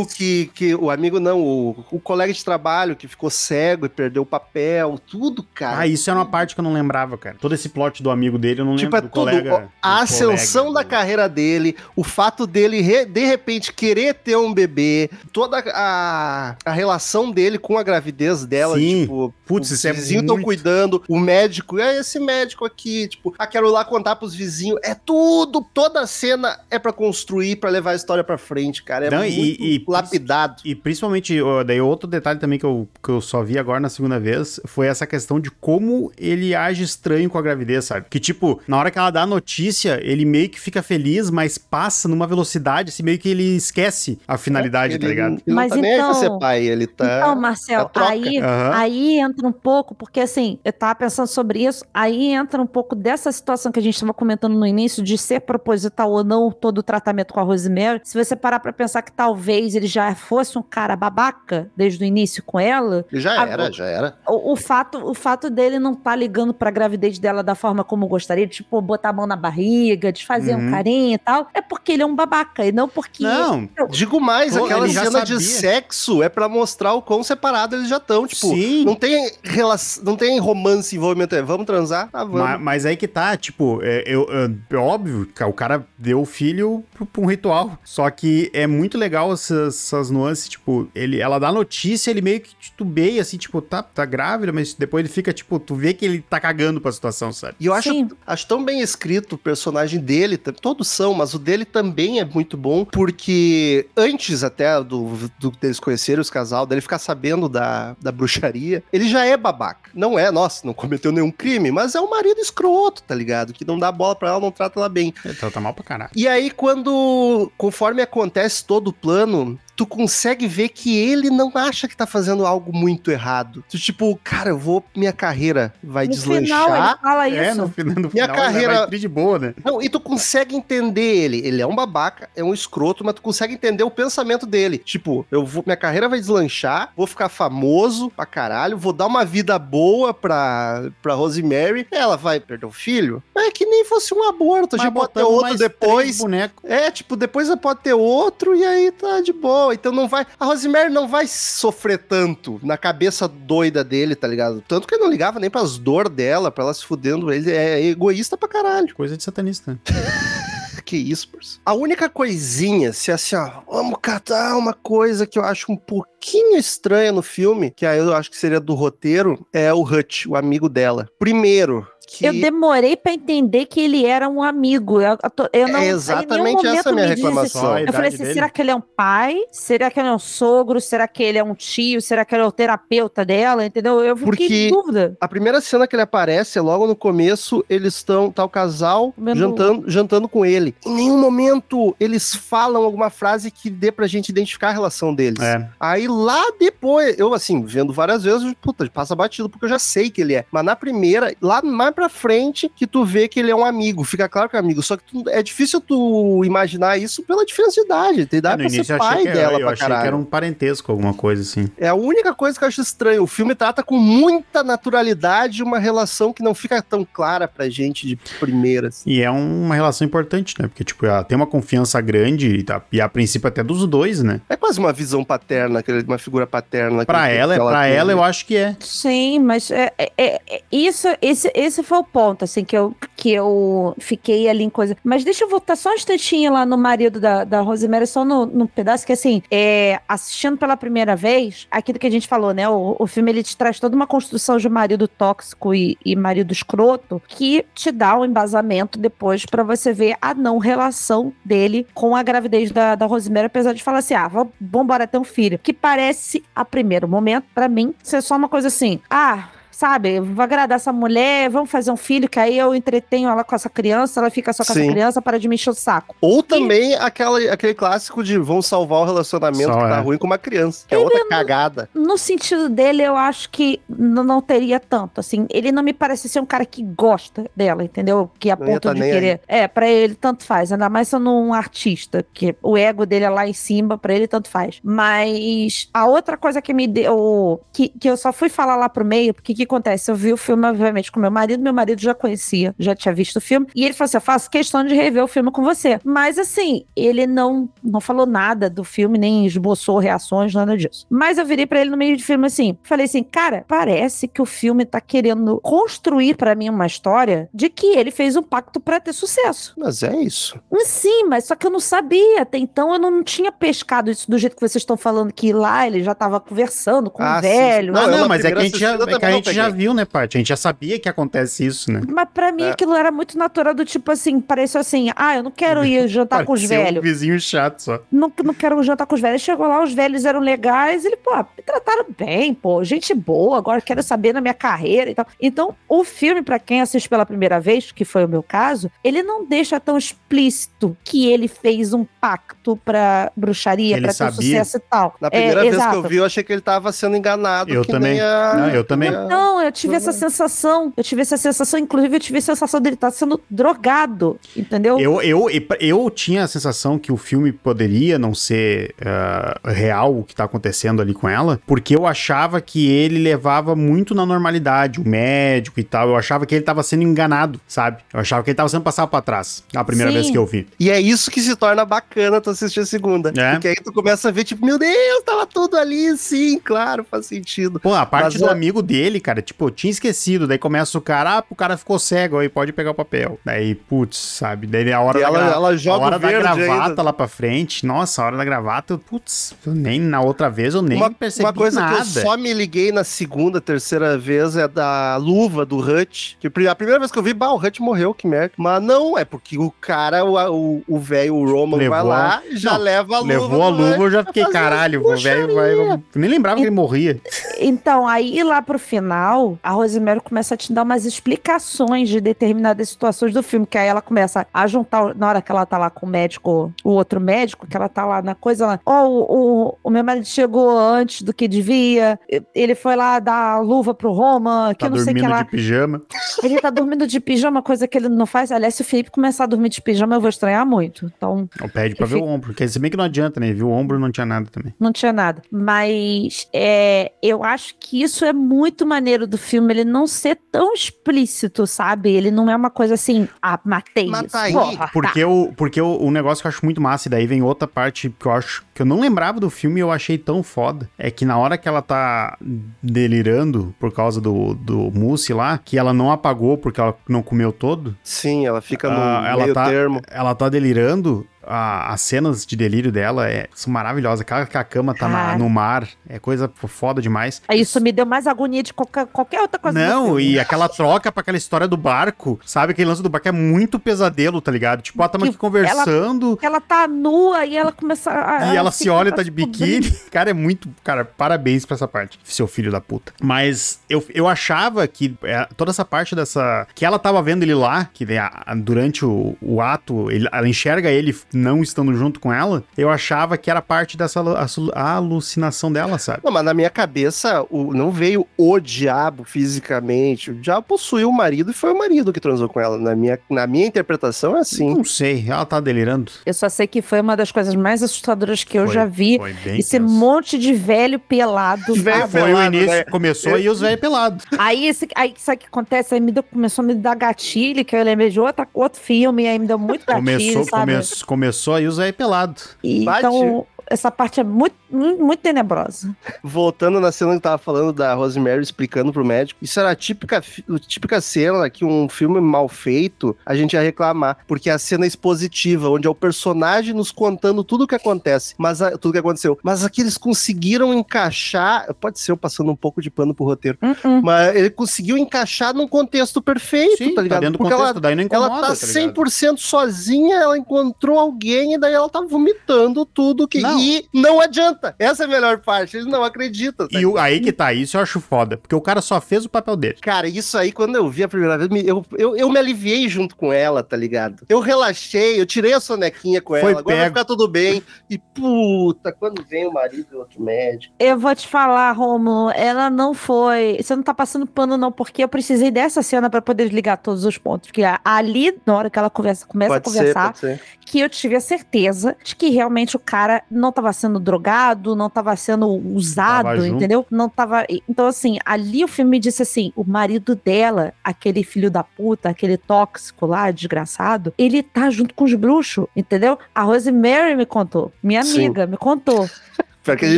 amigo que, que. O amigo não, o, o colega de trabalho que ficou cego e perdeu o papel, tudo, cara. Ah, isso era uma parte que eu não lembrava, cara. Todo esse plot do amigo dele, eu não Tipo, lembro é do tudo. colega. a ascensão colega da do- carreira dele, o fato dele, re- de repente, querer ter um bebê, toda a, a relação dele com a gravidez dela, Sim. tipo. Putz, os isso é vizinhos estão muito- cuidando, o médico, é esse médico aqui, tipo, ah, quero ir lá contar pros vizinhos. É tudo, toda a cena é pra construir, pra levar a história pra frente, cara. É Não, e- muito e- lapidado. E principalmente, daí outro detalhe também que eu, que eu só vi agora na segunda vez foi essa questão de como ele age estranho com a gravidez, sabe? Que tipo, na hora que ela dá a notícia, ele meio que fica feliz, mas passa numa velocidade, assim, meio que ele esquece a finalidade, ele, tá ligado? Ele Mas não tá nem aí pra então- ser pai, ele tá. Então, Marcel, troca aí, Aham. aí entra um pouco, porque assim, eu tava pensando sobre isso, aí entra um pouco dessa situação que a gente tava comentando no início, de ser proposital ou não todo o tratamento com a Rosemary. Se você parar pra pensar que talvez ele já fosse um cara babaca desde o início com ela, Já Agora- era, já era. o, o fato, o fato dele não tá ligando pra gravidez dela da forma como gostaria, tipo, botar a mão na barriga, desfazer Uhum. um carinho e tal, é porque ele é um babaca, e não porque. Não, Digo mais, Pô, aquela cena de sabia. sexo é pra mostrar o quão separado eles já estão. Tipo, Sim. não tem relação, não tem romance, envolvimento. É, vamos transar? Ah, vamos. Ma- Mas, aí que tá, tipo, é, eu, eu- é óbvio que o cara deu o filho pra um ritual. Só que é muito legal essas, essas nuances, tipo, ele, ela dá notícia, ele meio que titubeia, assim, tipo, tá, tá grávida, mas depois ele fica, tipo, tu vê que ele tá cagando pra situação, sabe? E eu acho, Sim. acho tão bem escrito o personagem dele, todos são, mas o dele também é muito bom, porque antes até do, do deles conhecerem os casal, dele ficar sabendo da, da bruxaria, ele já é babaca. Não é, nossa, não cometeu nenhum crime, mas é um marido escroto, tá ligado? Que não dá bola pra ela, não trata ela bem. Ele tá, tá mal pra caralho. E aí, quando, conforme acontece todo o plano, boom, tu consegue ver que ele não acha que tá fazendo algo muito errado. Tu, tipo, cara, eu vou, minha carreira vai no deslanchar. final ele fala É, isso. no, final- no Minha final carreira- ele vai de boa, né? Não, e tu consegue entender ele. Ele é um babaca, é um escroto, mas tu consegue entender o pensamento dele. Tipo, eu vou, minha carreira vai deslanchar, vou ficar famoso pra caralho, vou dar uma vida boa pra, pra Rosemary. Ela vai perder o filho? É que nem fosse um aborto, a Mas gente pode ter outro depois. É, tipo, depois pode ter outro e aí tá de boa. Então não vai. A Rosemary não vai sofrer tanto na cabeça doida dele, tá ligado? Tanto que ele não ligava nem pras dor dela, pra ela se fudendo. Ele é egoísta pra caralho. Coisa de satanista. Que isso, parceiro. A única coisinha, se assim, ó, vamos catar uma coisa que eu acho um pouquinho estranha no filme, que aí eu acho que seria do roteiro, é o Hutch, o amigo dela. Primeiro, que. Eu demorei pra entender que ele era um amigo. Eu, eu eu não, É em exatamente nenhum momento essa a minha me disse- reclamação. A Eu falei assim, dele. será que ele é um pai? Será que ele é um sogro? Será que ele é um tio? Será que ele é o terapeuta dela? Entendeu? Eu fiquei Porque- em dúvida. A primeira cena que ele aparece é logo no começo, eles estão, tá o casal jantando, jantando com ele. Em nenhum momento eles falam alguma frase que dê pra gente identificar a relação deles. É. Aí lá depois, eu assim, vendo várias vezes, puta, passa batido, porque eu já sei que ele é. Mas na primeira, lá mais pra frente, que tu vê que ele é um amigo. Fica claro que é amigo. Só que tu- é difícil tu imaginar isso pela diferença de idade. Tem idade no pra ser eu pai dela eu pra achei caralho. que era um parentesco, alguma coisa assim. É a única coisa que eu acho estranho. O filme trata com muita naturalidade uma relação que não fica tão clara pra gente de primeiras. E é uma relação importante, né? Porque, tipo, ela tem uma confiança grande e, tá, e a princípio até dos dois, né? É quase uma visão paterna, aquele- uma figura paterna. Pra que- ela, que pra tem. ela eu acho que é. Sim, mas é, é- é- é- isso, esse, esse foi o ponto, assim, que eu, que eu fiquei ali em coisa. Mas deixa eu voltar só um instantinho lá no marido da, da Rosemary, só no, no pedaço que, assim, é, assistindo pela primeira vez, aquilo que a gente falou, né? O, o filme, ele te traz toda uma construção de marido tóxico e, e marido escroto que te dá um embasamento depois pra você ver a não relação dele com a gravidez da, da Rosemary, apesar de falar assim, ah, vamos embora ter um filho. Que parece, a primeiro momento, pra mim, ser só uma coisa assim, ah... Sabe, vou agradar essa mulher, vamos fazer um filho, que aí eu entretenho ela com essa criança, ela fica só com Sim. essa criança para de me encher o saco. Ou também aquela, aquele clássico de vão salvar o relacionamento Só que tá é. ruim com uma criança. Que é Ele outra cagada. No sentido dele, eu acho que não teria tanto, assim. Ele não me parece ser um cara que gosta dela, entendeu? Que a Não ponto tá de querer. É, pra ele tanto faz, ainda mais sendo um artista, que o ego dele é lá em cima, pra ele tanto faz. Mas a outra coisa que me deu. Que, que eu só fui falar lá pro meio, porque o que acontece? Eu vi o filme, obviamente, com meu marido, meu marido já conhecia, já tinha visto o filme, e ele falou assim: eu faço questão de rever o filme com você. Mas assim, ele não, não falou nada do filme, nem esboçou reações, nada disso. Mas eu virei pra ele no meio de filme assim, falei assim, cara, parece que o filme tá querendo construir pra mim uma história de que ele fez um pacto pra ter sucesso. Mas é isso. Sim, mas só que eu não sabia. Até então eu não tinha pescado isso do jeito que vocês estão falando que lá ele já tava conversando com Ah, o sim. velho. Não, ah, não, na mas é que a gente já, é que a gente não já viu, né, Paty? A gente já sabia que acontece isso, né? Mas pra mim É. aquilo era muito natural do tipo assim, pareceu assim, ah, eu não quero ir jantar com os velhos. um vizinho chato só. Não, não quero jantar com os velhos. Chegou lá, os velhos eram legais. Ele, pô, me trataram bem, pô, gente boa. Agora quero saber na minha carreira e tal. Então, o filme, pra quem assiste pela primeira vez, que foi o meu caso, ele não deixa tão explícito que ele fez um pacto pra bruxaria, Ele pra ter um sabia. sucesso e tal. Na primeira É, vez que exato. eu vi, eu achei que ele tava sendo enganado. Eu que também. nem a- Não, eu também. Não, eu tive essa sensação. Eu tive essa sensação, inclusive, eu tive a sensação dele estar sendo drogado, entendeu? Eu, eu, eu tinha a sensação que o filme poderia não ser ah, real o que tá acontecendo ali com ela, porque eu achava que ele levava muito na normalidade, o médico e tal. Eu achava que ele tava sendo enganado, sabe? Eu achava que ele tava sendo passado pra trás, a primeira Sim. vez que eu vi. E é isso que se torna bacana tu assistir a segunda. É. Porque aí tu começa a ver, tipo, meu Deus, tava tudo ali, sim, claro, faz sentido. Pô, a parte Mas do é- amigo dele, cara, tipo, eu tinha esquecido. Daí começa o cara, ah, o cara ficou cego aí, pode pegar o papel. Daí, putz, sabe? Daí a hora E da ela, gra- ela A joga hora o da gravata ainda. lá pra frente, nossa, a hora da gravata, eu, putz, eu nem na outra vez eu nem Uma, percebi uma coisa nada. que eu só me liguei na segunda, terceira vez é da luva do Hut. Que a primeira vez que eu vi, bah, o Hut morreu, que merda. Mas não, é porque o cara, o- o o velho, o, Roman, vai Levou lá, a- já Não, leva a luva. Levou a luva, eu já fiquei, caralho, o velho vai. Eu nem lembrava que ele morria. Então, aí lá pro final, a Rosemary começa a te dar umas explicações de determinadas situações do filme, que aí ela começa a juntar, na hora que ela tá lá com o médico, o outro médico, que ela tá lá na coisa, ela, ó, o, o, o meu marido chegou antes do que devia, ele foi lá dar luva pro Roma, que Tá eu não sei o que dormindo lá. de pijama. Ele tá dormindo de pijama, coisa que ele não faz. Aliás, se o Felipe começar a dormir de pijama, eu vou estranhar muito. Então, Eu pede pra ver fico- o ombro, porque se bem que não adianta, né? Viu o ombro não tinha nada também. não tinha nada. Mas é, eu acho que isso é muito maneiro do filme, ele não ser tão explícito, sabe? Ele não é uma coisa assim, ah, matei Mata isso. aí. Porra, Porque, tá. o, porque o, o negócio que eu acho muito massa, e daí vem outra parte que eu acho que eu não lembrava do filme e eu achei tão foda. É que na hora que ela tá delirando por causa do, do mousse lá, que ela não apagou porque ela não comeu todo, Sim, ela fica no Ah, ela meio tá- termo. ela tá delirando. A- as cenas de delírio dela é, são maravilhosas. Aquela que a cama tá na- no mar é coisa foda demais. Isso me deu mais agonia de qualquer, qualquer outra coisa. Não, e aquela troca pra aquela história do barco, sabe? Aquele lance do barco é muito pesadelo, tá ligado? Tipo, ela tamo Que aqui conversando Ela tá nua e ela começa a. e ela se olha e tá de biquíni. Cara, é muito. Cara, parabéns pra essa parte, seu filho da puta. Mas eu, eu achava que é, toda essa parte dessa. Que ela tava vendo ele lá, que né, durante o, o ato, ele- ela enxerga ele não estando junto com ela. Eu achava que era parte dessa alu- alu- alucinação dela, sabe? Não, mas na minha cabeça, o, não veio o diabo fisicamente. O diabo possuiu o marido e foi o marido que transou com ela. Na minha, na minha interpretação é assim. Não sei, ela tá delirando. Eu só sei que foi uma das coisas mais assustadoras que eu Foi- já vi. Foi bem Esse tenso. monte de velho pelado. Velho sabe? Foi o pelado, início, né? começou e os velhos pelados. Aí, esse, aí sabe o que acontece? Aí me deu, começou a me dar gatilho, que eu lembrei de outra, outro filme, aí me deu muito gatilho, Começou, sabe? começou, começou aí os velhos pelados. E, Bate. então, essa parte é muito, muito, tenebrosa. Voltando na cena que tava falando da Rosemary explicando pro médico, isso era a típica, típica cena que um filme mal feito a gente ia reclamar, porque é a cena expositiva, onde é o personagem nos contando tudo o que acontece, mas a- tudo que aconteceu. Mas aqui eles conseguiram encaixar, pode ser eu passando um pouco de pano pro roteiro, Uh-uh. mas ele conseguiu encaixar num contexto perfeito, Sim, tá tá ligado? do porque contexto, ela, daí não incomoda, ela tá tá ligado? 100% sozinha, ela encontrou alguém e daí ela tá vomitando tudo que Não. E não adianta. Essa é a melhor parte, eles não acreditam. tá E o- aí que tá, isso eu acho foda, porque o cara só fez o papel dele. Cara, isso aí, quando eu vi a primeira vez, eu, eu, eu me aliviei junto com ela, tá ligado? Eu relaxei, eu tirei a sonequinha com Foi ela, agora vai ficar tudo bem. E puta, quando vem o marido e outro médico. Eu vou te falar, Romulo, ela não foi. Você não tá passando pano, não, porque eu precisei dessa cena pra poder ligar todos os pontos. Porque ali, na hora que ela conversa, começa Pode a ser, conversar, pode ser. que eu tive a certeza de que realmente o cara não tava sendo drogado, não tava sendo usado, Tava junto. entendeu? Não tava. Então, assim, ali o filme me disse assim: o marido dela, aquele filho da puta, aquele tóxico lá, desgraçado, ele tá junto com os bruxos, entendeu? A Rosemary me contou, minha Sim. amiga me contou. Pior que a gente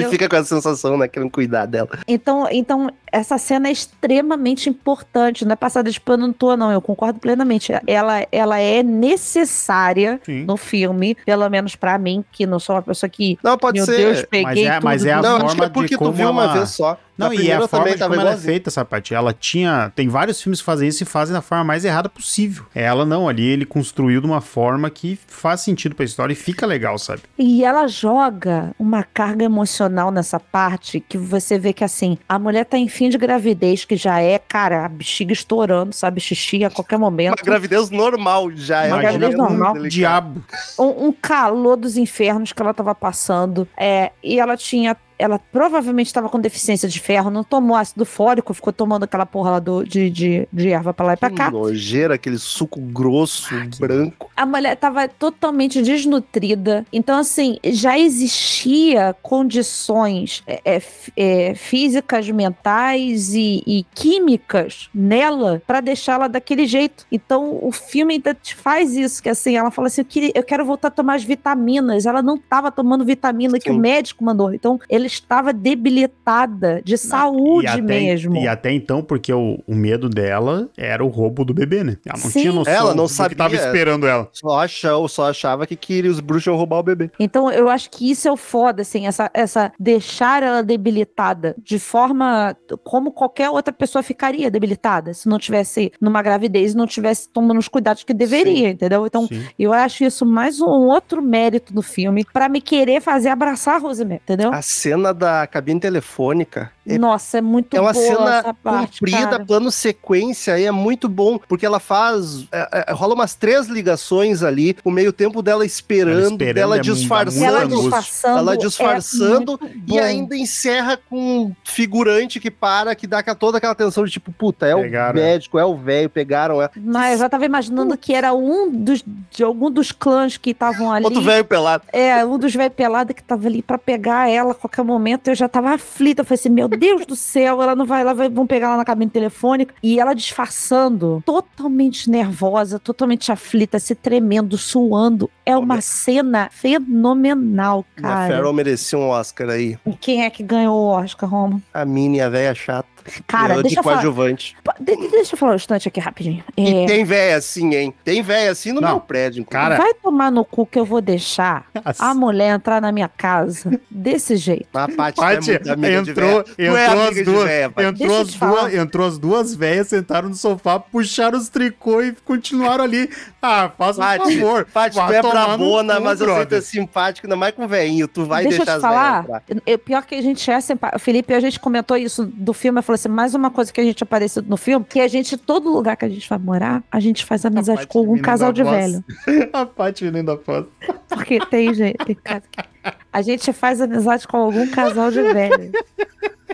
Entendeu? fica com essa sensação, né? Querendo cuidar dela. Então, então essa cena é extremamente importante, não é passada de pano à toa, não. Eu concordo plenamente. Ela, ela é necessária Sim. no filme, pelo menos pra mim, que não sou uma pessoa que. Não, pode meu ser. Deus, peguei é- tudo. mas é a não, forma acho que é porque tu viu uma ela- vez só. Não, e é a forma também de tava como ela é feita, essa parte. Ela tinha. Tem vários filmes que fazem isso e fazem da forma mais errada possível. Ela não, ali ele construiu de uma forma que faz sentido pra história e fica legal, sabe? E ela joga uma carga emocional nessa parte que você vê que assim, a mulher tá em fim de gravidez, que já é, cara, a bexiga estourando, sabe? Xixi a qualquer momento. Uma gravidez normal já é Uma um gravidez normal. delicado. Diabo. um, um calor dos infernos que ela tava passando. É, e ela tinha. Ela provavelmente estava com deficiência de ferro, não tomou ácido fólico, ficou tomando aquela porra lá do, de, de, de erva pra lá e pra cá. Nojeira, aquele suco grosso, branco. A mulher tava totalmente desnutrida. Então, assim, já existia condições é, é, é, físicas, mentais e, e químicas nela pra deixá-la daquele jeito. Então, o filme ainda te faz isso, que assim, ela fala assim, eu, queria- eu quero voltar a tomar as vitaminas. Ela não tava tomando vitamina que Sim. o médico mandou. Então, ela estava debilitada de saúde e até, mesmo. E até então, porque o, o medo dela era o roubo do bebê, né? Ela não Sim. tinha noção Ela não do que sabia. tava esperando ela. Só achava, só achava que queria os bruxos iam roubar o bebê. Então, eu acho que isso é o foda, assim, essa, essa deixar ela debilitada de forma como qualquer outra pessoa ficaria debilitada se não tivesse numa gravidez e não tivesse tomando os cuidados que deveria, entendeu? Então, Sim. eu acho isso mais um outro mérito do filme pra me querer fazer abraçar a Rosemary, entendeu? A cena da cabine telefônica é, Nossa, é muito é uma boa cena essa parte, comprida, cara. plano sequência, e é muito bom, porque ela faz. é, é, rola umas três ligações ali, o meio tempo dela esperando, Ela esperando, dela é disfarçando. Ela disfarçando. Ela disfarçando é muito E ainda encerra com um figurante que para, que dá toda aquela tensão de tipo, puta, é Pegaram o médico, é o velho, pegaram ela. Mas eu já tava imaginando que era um dos, de algum dos clãs que estavam ali. Outro velho pelado. É, um dos velhos pelados que tava ali pra pegar ela a qualquer momento. Eu já tava aflita. Eu falei assim: Meu Deus do céu, ela não vai, ela vai, vão pegar ela na cabine telefônica. E ela disfarçando, totalmente nervosa, totalmente aflita, se tremendo, suando. É uma cena fenomenal, A cara. Farrell merecia um Oscar aí. E quem é que ganhou o Oscar, Romo? A Minnie, a velha chata. Cara, ganhou deixa de eu falar. de- de- Deixa eu falar um instante aqui rapidinho. E É, tem véia assim, hein? Tem véia assim no Não, meu prédio. cara- Vai tomar no cu que eu vou deixar Assim, a mulher entrar na minha casa desse jeito. A Paty, Paty é entrou, é entrou amiga as de duas, véia, entrou eu as duas, entrou as duas velhas, sentaram no sofá, puxaram os tricô e continuaram ali. Ah, faz um Paty, favor. Paty, tu é brabona, cu, mas eu sei que é simpático, ainda mais com velhinho. Tu vai Deixa eu deixar te as velhas falar, eu- pior que a gente é simpático. Felipe, a gente comentou isso do filme, eu falei assim, mais uma coisa que a gente apareceu no filme, que a gente, todo lugar que a gente vai morar, a gente faz amizade com algum casal de velho. A Paty menina da foto. Porque tem gente, tem casa que- a gente faz amizade com algum casal de velho.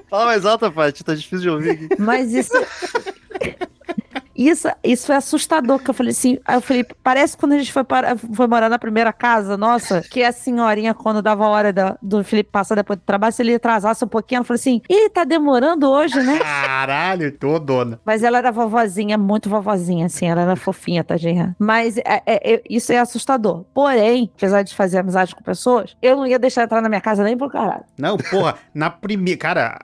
Fala mais alta, Paty, tá difícil de ouvir. Mas isso. Isso, isso é assustador, que eu falei assim, aí eu falei, parece quando a gente foi, para, foi morar na primeira casa, nossa, que a senhorinha, quando dava a hora da- do Felipe passar depois do trabalho, se ele atrasasse um pouquinho, ela falou assim, ih, tá demorando hoje, né? Caralho, tô dona. Mas ela era vovozinha, muito vovozinha, assim, ela era fofinha, tadinha. Mas é- é- é- isso é assustador. Porém, apesar de fazer amizade com pessoas, eu não ia deixar entrar na minha casa nem por caralho. Não, porra, na primeira. Cara,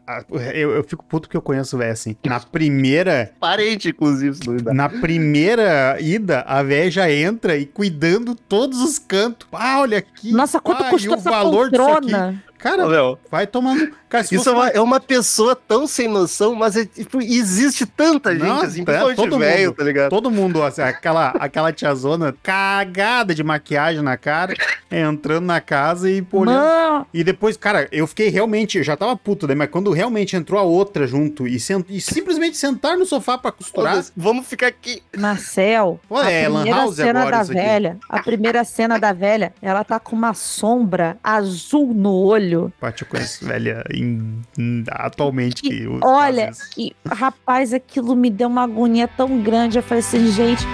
eu, eu fico puto que eu conheço o velho assim. Na primeira. Parente, inclusive, Na primeira ida, a velha já entra e cuidando todos os cantos. Ah, olha aqui. Nossa, quanto ah, custou o essa valor disso aqui. poltrona? Cara, Ô, vai tomando. Cara, Isso é fosse uma, é uma pessoa tão sem noção, mas é, tipo, existe tanta gente Não, assim, é, todo velho, mundo. tá ligado? Todo mundo, assim, aquela, aquela tiazona cagada de maquiagem na cara, entrando na casa e olhando. E depois, cara, eu fiquei realmente, eu já tava puto, né? Mas quando realmente entrou a outra junto e, sent, e simplesmente sentar no sofá pra costurar. Foda-se, Vamos ficar aqui. Marcel, Pô, a é Lan primeira House cena agora da isso aqui. velha, a primeira cena da velha, ela tá com uma sombra azul no olho. Pati, eu conheço velha em- em- atualmente que usa- Olha, que rapaz, aquilo me deu uma agonia tão grande. Eu falei assim, gente.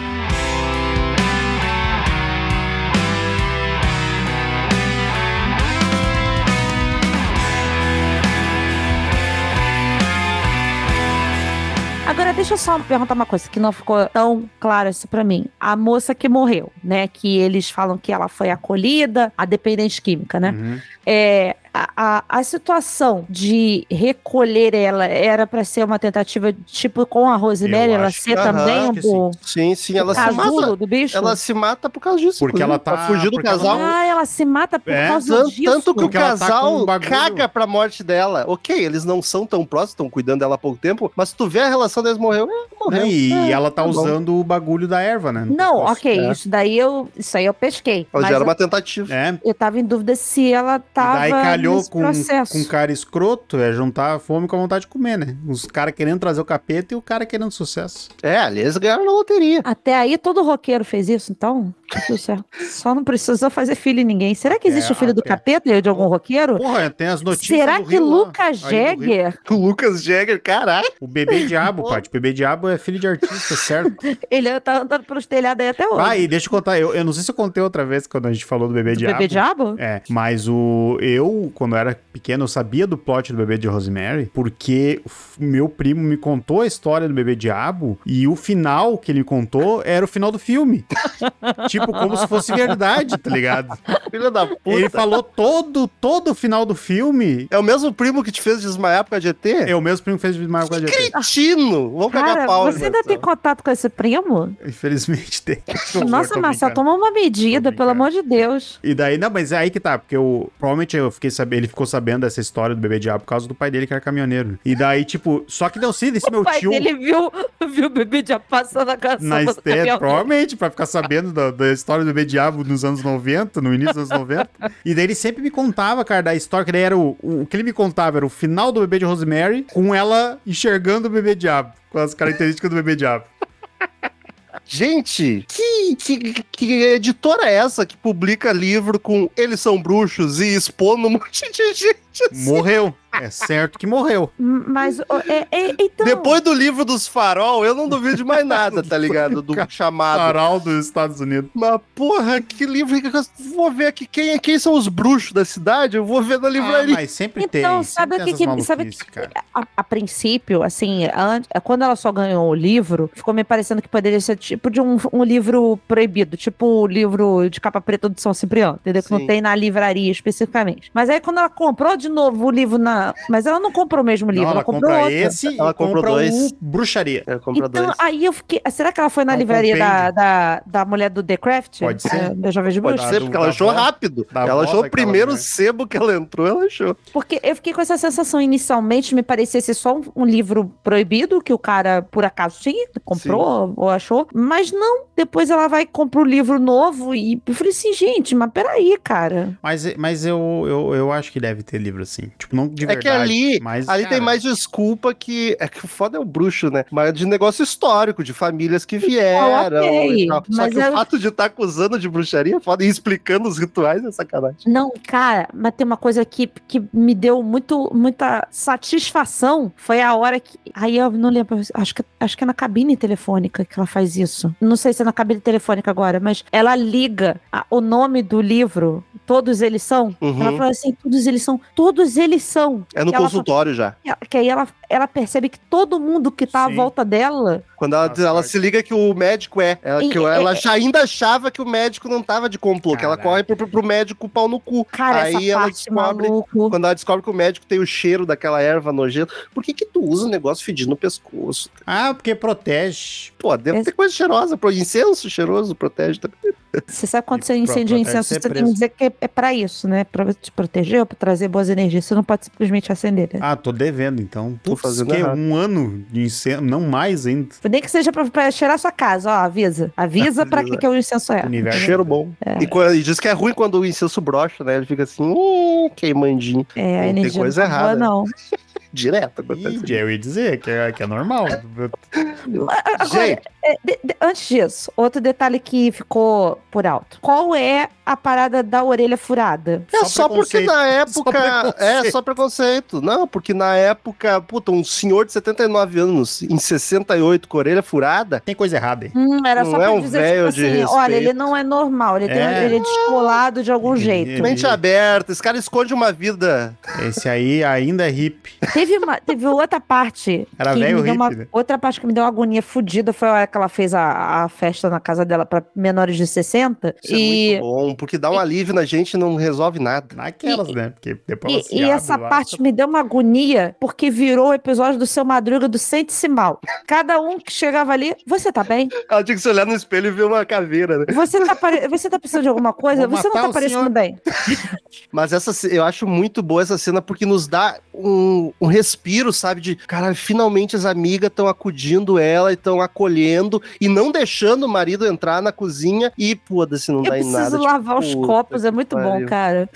Agora, deixa eu só perguntar uma coisa que não ficou tão claro isso pra mim. A moça que morreu, né? Que eles falam que ela foi acolhida, a dependente química, né? Uhum. É, a, a, a situação de recolher ela era pra ser uma tentativa, tipo, com a Rosemary, Eu ela acho ser que- também aham, um que sim. o Sim, sim, ela se mata. do bicho? Ela se mata por causa disso. Porque ela tá- fugir do porque ela- casal. Ah, ela se mata por É. causa Tanto, disso. tanto que o Porque ela tá casal um bagulho- caga pra morte dela. Ok, eles não são tão próximos, estão cuidando dela há pouco tempo, mas tu vê a relação deles morreu, é, morreu. E, É, e ela tá tá bom. usando o bagulho da erva, né? no Não, pescoço. ok, É. isso daí eu, isso aí eu pesquei. Mas já era eu, uma tentativa. É. eu tava em dúvida se ela E tava nesse com, com cara escroto, é juntar a fome com a vontade de comer, né? Os caras querendo trazer o capeta e o cara querendo sucesso. É, ali eles ganharam na loteria. Até aí todo roqueiro fez isso, então tudo certo. Só não precisou fazer filho em ninguém. Será que existe É, o filho do até. capeta de algum roqueiro? Porra, tem as notícias Será do que Rio lá, Lucas do O Lucas Jagger, caralho. O bebê diabo, Paty. O bebê diabo é filho de artista, certo? ele tá andando pelos telhados aí até hoje? Ah, e deixa eu contar. Eu, eu não sei se eu contei outra vez quando a gente falou do bebê Do diabo. bebê diabo? É, mas o eu, quando eu era pequeno, eu sabia do plot do bebê de Rosemary, porque meu primo me contou a história do bebê diabo e o final que ele me contou era o final do filme. tipo, como se fosse verdade, tá ligado? Filho da puta. Ele falou todo, todo o final do filme. É o mesmo primo que te fez desmaiar por causa de ET? É o mesmo primo que fez Marvel com a gente. Cretino! Vamos cagar Cara, pau. você ainda tem contato com esse primo? Infelizmente tem. Nossa, brincando. toma uma medida, pelo amor de Deus. E daí, não, mas é aí que tá, porque eu provavelmente eu fiquei sabendo, ele ficou sabendo dessa história do bebê diabo por causa do pai dele que era caminhoneiro. E daí, tipo, só que não sei desse meu pai tio. dele viu, viu o bebê já passando a canção Na do esteira, provavelmente, pra ficar sabendo da, da história do bebê diabo nos anos 90, no início dos anos 90. E daí ele sempre me contava, cara, da história, que daí era o, o, o que ele me contava era o final do bebê de Rosemary com ela enxergando o bebê diabo, com as características do bebê diabo. Gente, que, que, que editora é essa que publica livro com eles são bruxos e expondo um monte de gente? Assim? Morreu. É certo que morreu. Mas, é, é, então... Depois do livro dos farol, eu não duvido de mais nada, tá ligado? Do chamado. Farol dos Estados Unidos. Mas, porra, que livro que vou ver aqui. Quem, quem são os bruxos da cidade? Eu vou ver na Ah, livraria. mas sempre Então, tem. sabe sempre o que que- sabe que-. A, a princípio, assim, an- quando ela só ganhou o livro, ficou me parecendo que poderia ser tipo de um, um livro proibido, tipo o livro de capa preta do São Cipriano, entendeu? Que Sim. não tem na livraria especificamente. Mas aí quando ela comprou de novo o livro na. Mas ela não comprou o mesmo livro, Não, ela, ela comprou compra outro. esse Ela e comprou compra dois. o Bruxaria. Eu compro Então, dois. aí eu fiquei. Será que ela foi na um livraria da, da, da mulher do The Craft? Pode ser. Da, da Jovem de Pode Bruxa? ser, porque ela achou rápido. Ela achou o primeiro sebo que ela entrou, ela achou. Porque eu fiquei com essa sensação inicialmente, me parecia ser só um, um livro proibido que o cara, por acaso, tinha, comprou ou achou. Mas não, depois ela vai e compra o livro novo e eu falei assim, gente, mas peraí, cara. Mas, mas eu, eu, eu acho que deve ter livro assim. Tipo, não de É verdade. que ali, mas, ali cara, tem mais desculpa que. É que o foda é o bruxo, né? Mas de negócio histórico, de famílias que vieram. ok, e tal. Só mas que eu- o fato de estar acusando de bruxaria é foda e explicando os rituais é sacanagem. Não, cara, mas tem uma coisa que, que me deu muito, muita satisfação. Foi a hora que. Aí eu não lembro, acho que, acho que é na cabine telefônica que ela faz isso. Não sei se é na cabine telefônica agora, mas ela liga a- o nome do livro, todos eles são. Uhum. Ela fala assim: todos eles são, todos eles são. É no consultório já. Que, que aí ela, ela percebe que todo mundo que tá Sim. à volta dela. Quando ela, ela se liga que o médico é. Ela, que E- ela é- já ainda achava que o médico não tava de complô, que ela corre pro, pro- pro médico pau no cu. Cara, Aí essa ela parte descobre. maluco. Quando ela descobre que o médico tem o cheiro daquela erva nojenta, por que que tu usa um negócio fedindo no pescoço? Ah, porque protege. Pô, deve Esse- ter coisa cheirosa, pro incenso cheiroso protege também. Você sabe quando E você incendia protege incenso, você tem preso. que dizer que é, é pra isso, né? Pra te proteger ou pra trazer boas energias. Você não pode simplesmente acender. Né? Ah, tô devendo, então. Tô Putz, fazendo que errado. um ano de incêndio, não mais ainda. Nem que seja pra, pra cheirar sua casa, ó, avisa. Avisa pra que, que o incenso é. Universo. Cheiro bom. É. E, e diz que é ruim quando o incenso brocha, né? Ele fica assim, hum, queimandinho. É, a Tem energia coisa não tá boa, errada. não. Direto Ih, acontece. eu ia dizer que é, que é normal. Agora, Gente, de- de- antes disso, outro detalhe que ficou por alto. Qual é a parada da orelha furada? é Só só porque preconceito. na Só época. preconceito. é, só preconceito. Não, porque na época, puta, um senhor de 79 anos em 68 com a orelha furada. Tem coisa errada aí. Hum, era Não só é pra um dizer, véio tipo de assim, respeito. olha, ele não é normal, ele, tem- É. ele é descolado de algum Ele- jeito. ele- Mente aberta, esse cara esconde uma vida. Esse aí ainda é hippie. Teve, uma, teve outra parte Era que velho me deu hippie, uma, né? outra parte que me deu uma agonia fodida foi a que ela fez a, a festa na casa dela pra menores de 60. Isso é e muito bom, porque dá um alívio na gente e não resolve nada. Naquelas, E- né? Porque depois E, e essa lá, parte me deu uma agonia, porque virou o episódio do seu Madruga do Sente-se Mal. Cada um que chegava ali, você tá bem? Ela tinha que se olhar no espelho e ver uma caveira, né? Você tá, pare- você tá precisando de alguma coisa? Vou Você não tá parecendo senhor. bem. Mas essa, eu acho muito boa essa cena porque nos dá um, um respiro, sabe? De, cara, finalmente as amigas estão acudindo ela e estão acolhendo e não deixando o marido entrar na cozinha e, foda-se, não Eu dá em preciso nada. lavar os puta copos, é muito bom, cara.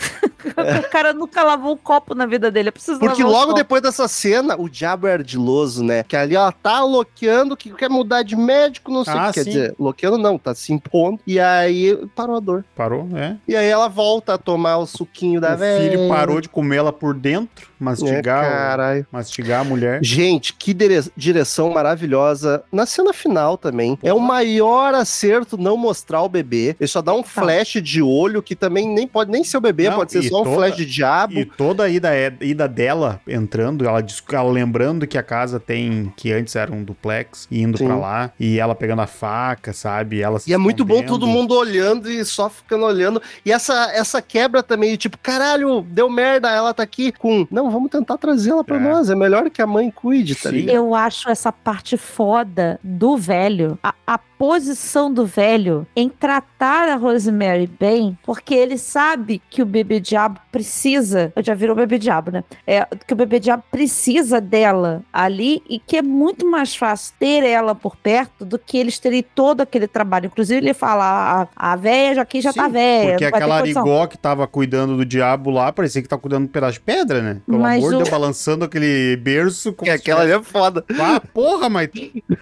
O cara nunca lavou um copo na vida dele. Eu preciso Porque logo copos. depois dessa cena, o diabo é ardiloso, né? Que ali ela tá loqueando, que quer mudar de médico, não sei o Ah, que. Quer sim. dizer, loqueando não, tá se impondo. E aí parou a dor. Parou, é. E aí ela volta a tomar o suquinho da o velha. filho parou de comer ela por dentro, É, mastigar, caralho. mastigar a mulher. Gente, que dire- direção maravilhosa. Na cena final também. É o maior acerto não mostrar o bebê. Ele só dá um flash de olho, que também nem pode nem ser o bebê, Não, pode ser e só um toda- flash de diabo. E toda a ida, é- ida dela entrando, ela, ela lembrando que a casa tem, que antes era um duplex, e indo Sim. pra lá, e ela pegando a faca, sabe? Ela E é muito bom todo mundo olhando e só ficando olhando. E essa, essa quebra também, tipo, caralho, deu merda, ela tá aqui com. Não, vamos tentar trazê-la pra É. nós. É melhor que a mãe cuide, tá ligado? Eu acho essa parte foda do velho, a, a posição do velho em tratar a Rosemary bem, porque ele sabe que o bebê diabo precisa. Eu já virou bebê diabo, né? É, que o bebê diabo precisa dela ali e que é muito mais fácil ter ela por perto do que eles terem todo aquele trabalho. Inclusive, ele fala: a, a véia já aqui já Sim, tá velha. Porque aquela condição." arigó que tava cuidando do diabo lá, parecia que tá cuidando de um pedaço de pedra, né? Pelo Mas amor de o- Deus, balançando aquele berço. Que se aquela ali é foda. Ah, porra, mas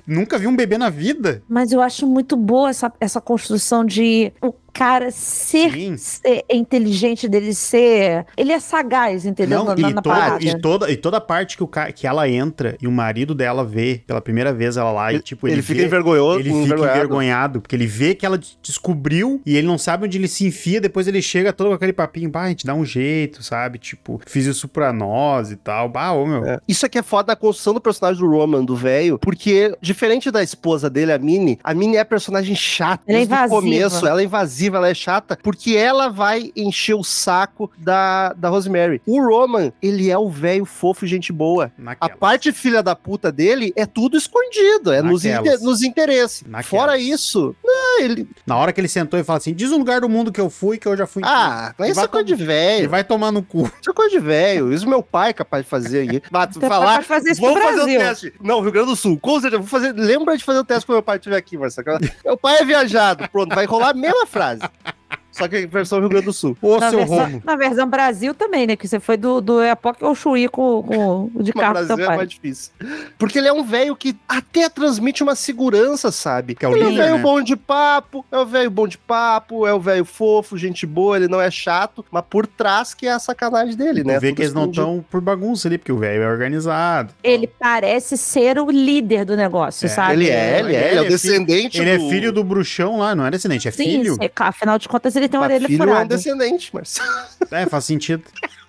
nunca vi um bebê na vida. Mas eu acho muito boa essa, essa construção de o cara ser, ser inteligente dele ser. Ele é sagaz, entendeu? Não, na, na e, toda, parada. e, toda, e toda parte que, o ca... que ela entra e o marido dela vê pela primeira vez ela lá e, tipo, ele, Ele, fica vê- envergonhoso. Ele fica envergonhado. porque ele vê que ela des- descobriu e ele não sabe onde ele se enfia, depois ele chega todo com aquele papinho, bah, a gente dá um jeito, sabe? Tipo, fiz isso pra nós e tal. Bah, ô meu. É. Isso aqui é foda da construção do personagem do Roman, do velho, porque, diferente da esposa dele, a Minnie, a Minnie é personagem chata. Ela é desde o invasiva. começo, ela é invasiva, ela é chata, porque ela vai encher o saco da, da Rosemary. O Roman, ele é o velho fofo e gente boa. A Naquela. parte filha da puta dele é tudo escondido, é nos, Naquelas. inte- nos interesses. Naquelas. Fora isso, não, ele. Na hora que ele sentou e falou assim: diz um lugar do mundo que eu fui, que eu já fui. Ah, mas Ele isso é coisa de Ele velho. vai tomar no cu. Isso é coisa de velho. Isso meu pai é capaz de fazer aí. Vai tu Você falar. fazer isso Vamos fazer o teste. Não, Rio Grande do Sul. Com certeza, vou fazer. Lembra de fazer o teste quando meu pai estiver aqui, Marcelo. Meu pai é viajado. Pronto, vai rolar a mesma frase. does. Só que versão Rio Grande do Sul. Ô, Na seu versão, Romo. na versão Brasil também, né? Que você foi do, do Epoch ao Chuí com, com o de Mas carro do Brasil é mais difícil. Porque ele é um velho que até transmite uma segurança, sabe? Que é o ele é um velho né? bom de papo, é o velho bom de papo, é o velho fofo, gente boa, ele não é chato, mas por trás que é a sacanagem dele, né? Vê que eles não estão por bagunça ali, porque o velho é organizado. Ele parece ser o líder do negócio, É, sabe? Ele é, ele é, ele é o Ele é fi- descendente Ele é do... filho do bruxão lá, não é descendente, é Sim, filho. sim, afinal de contas ele tem uma Mas orelha filho é um furada. descendente, Marcelo. É, faz sentido.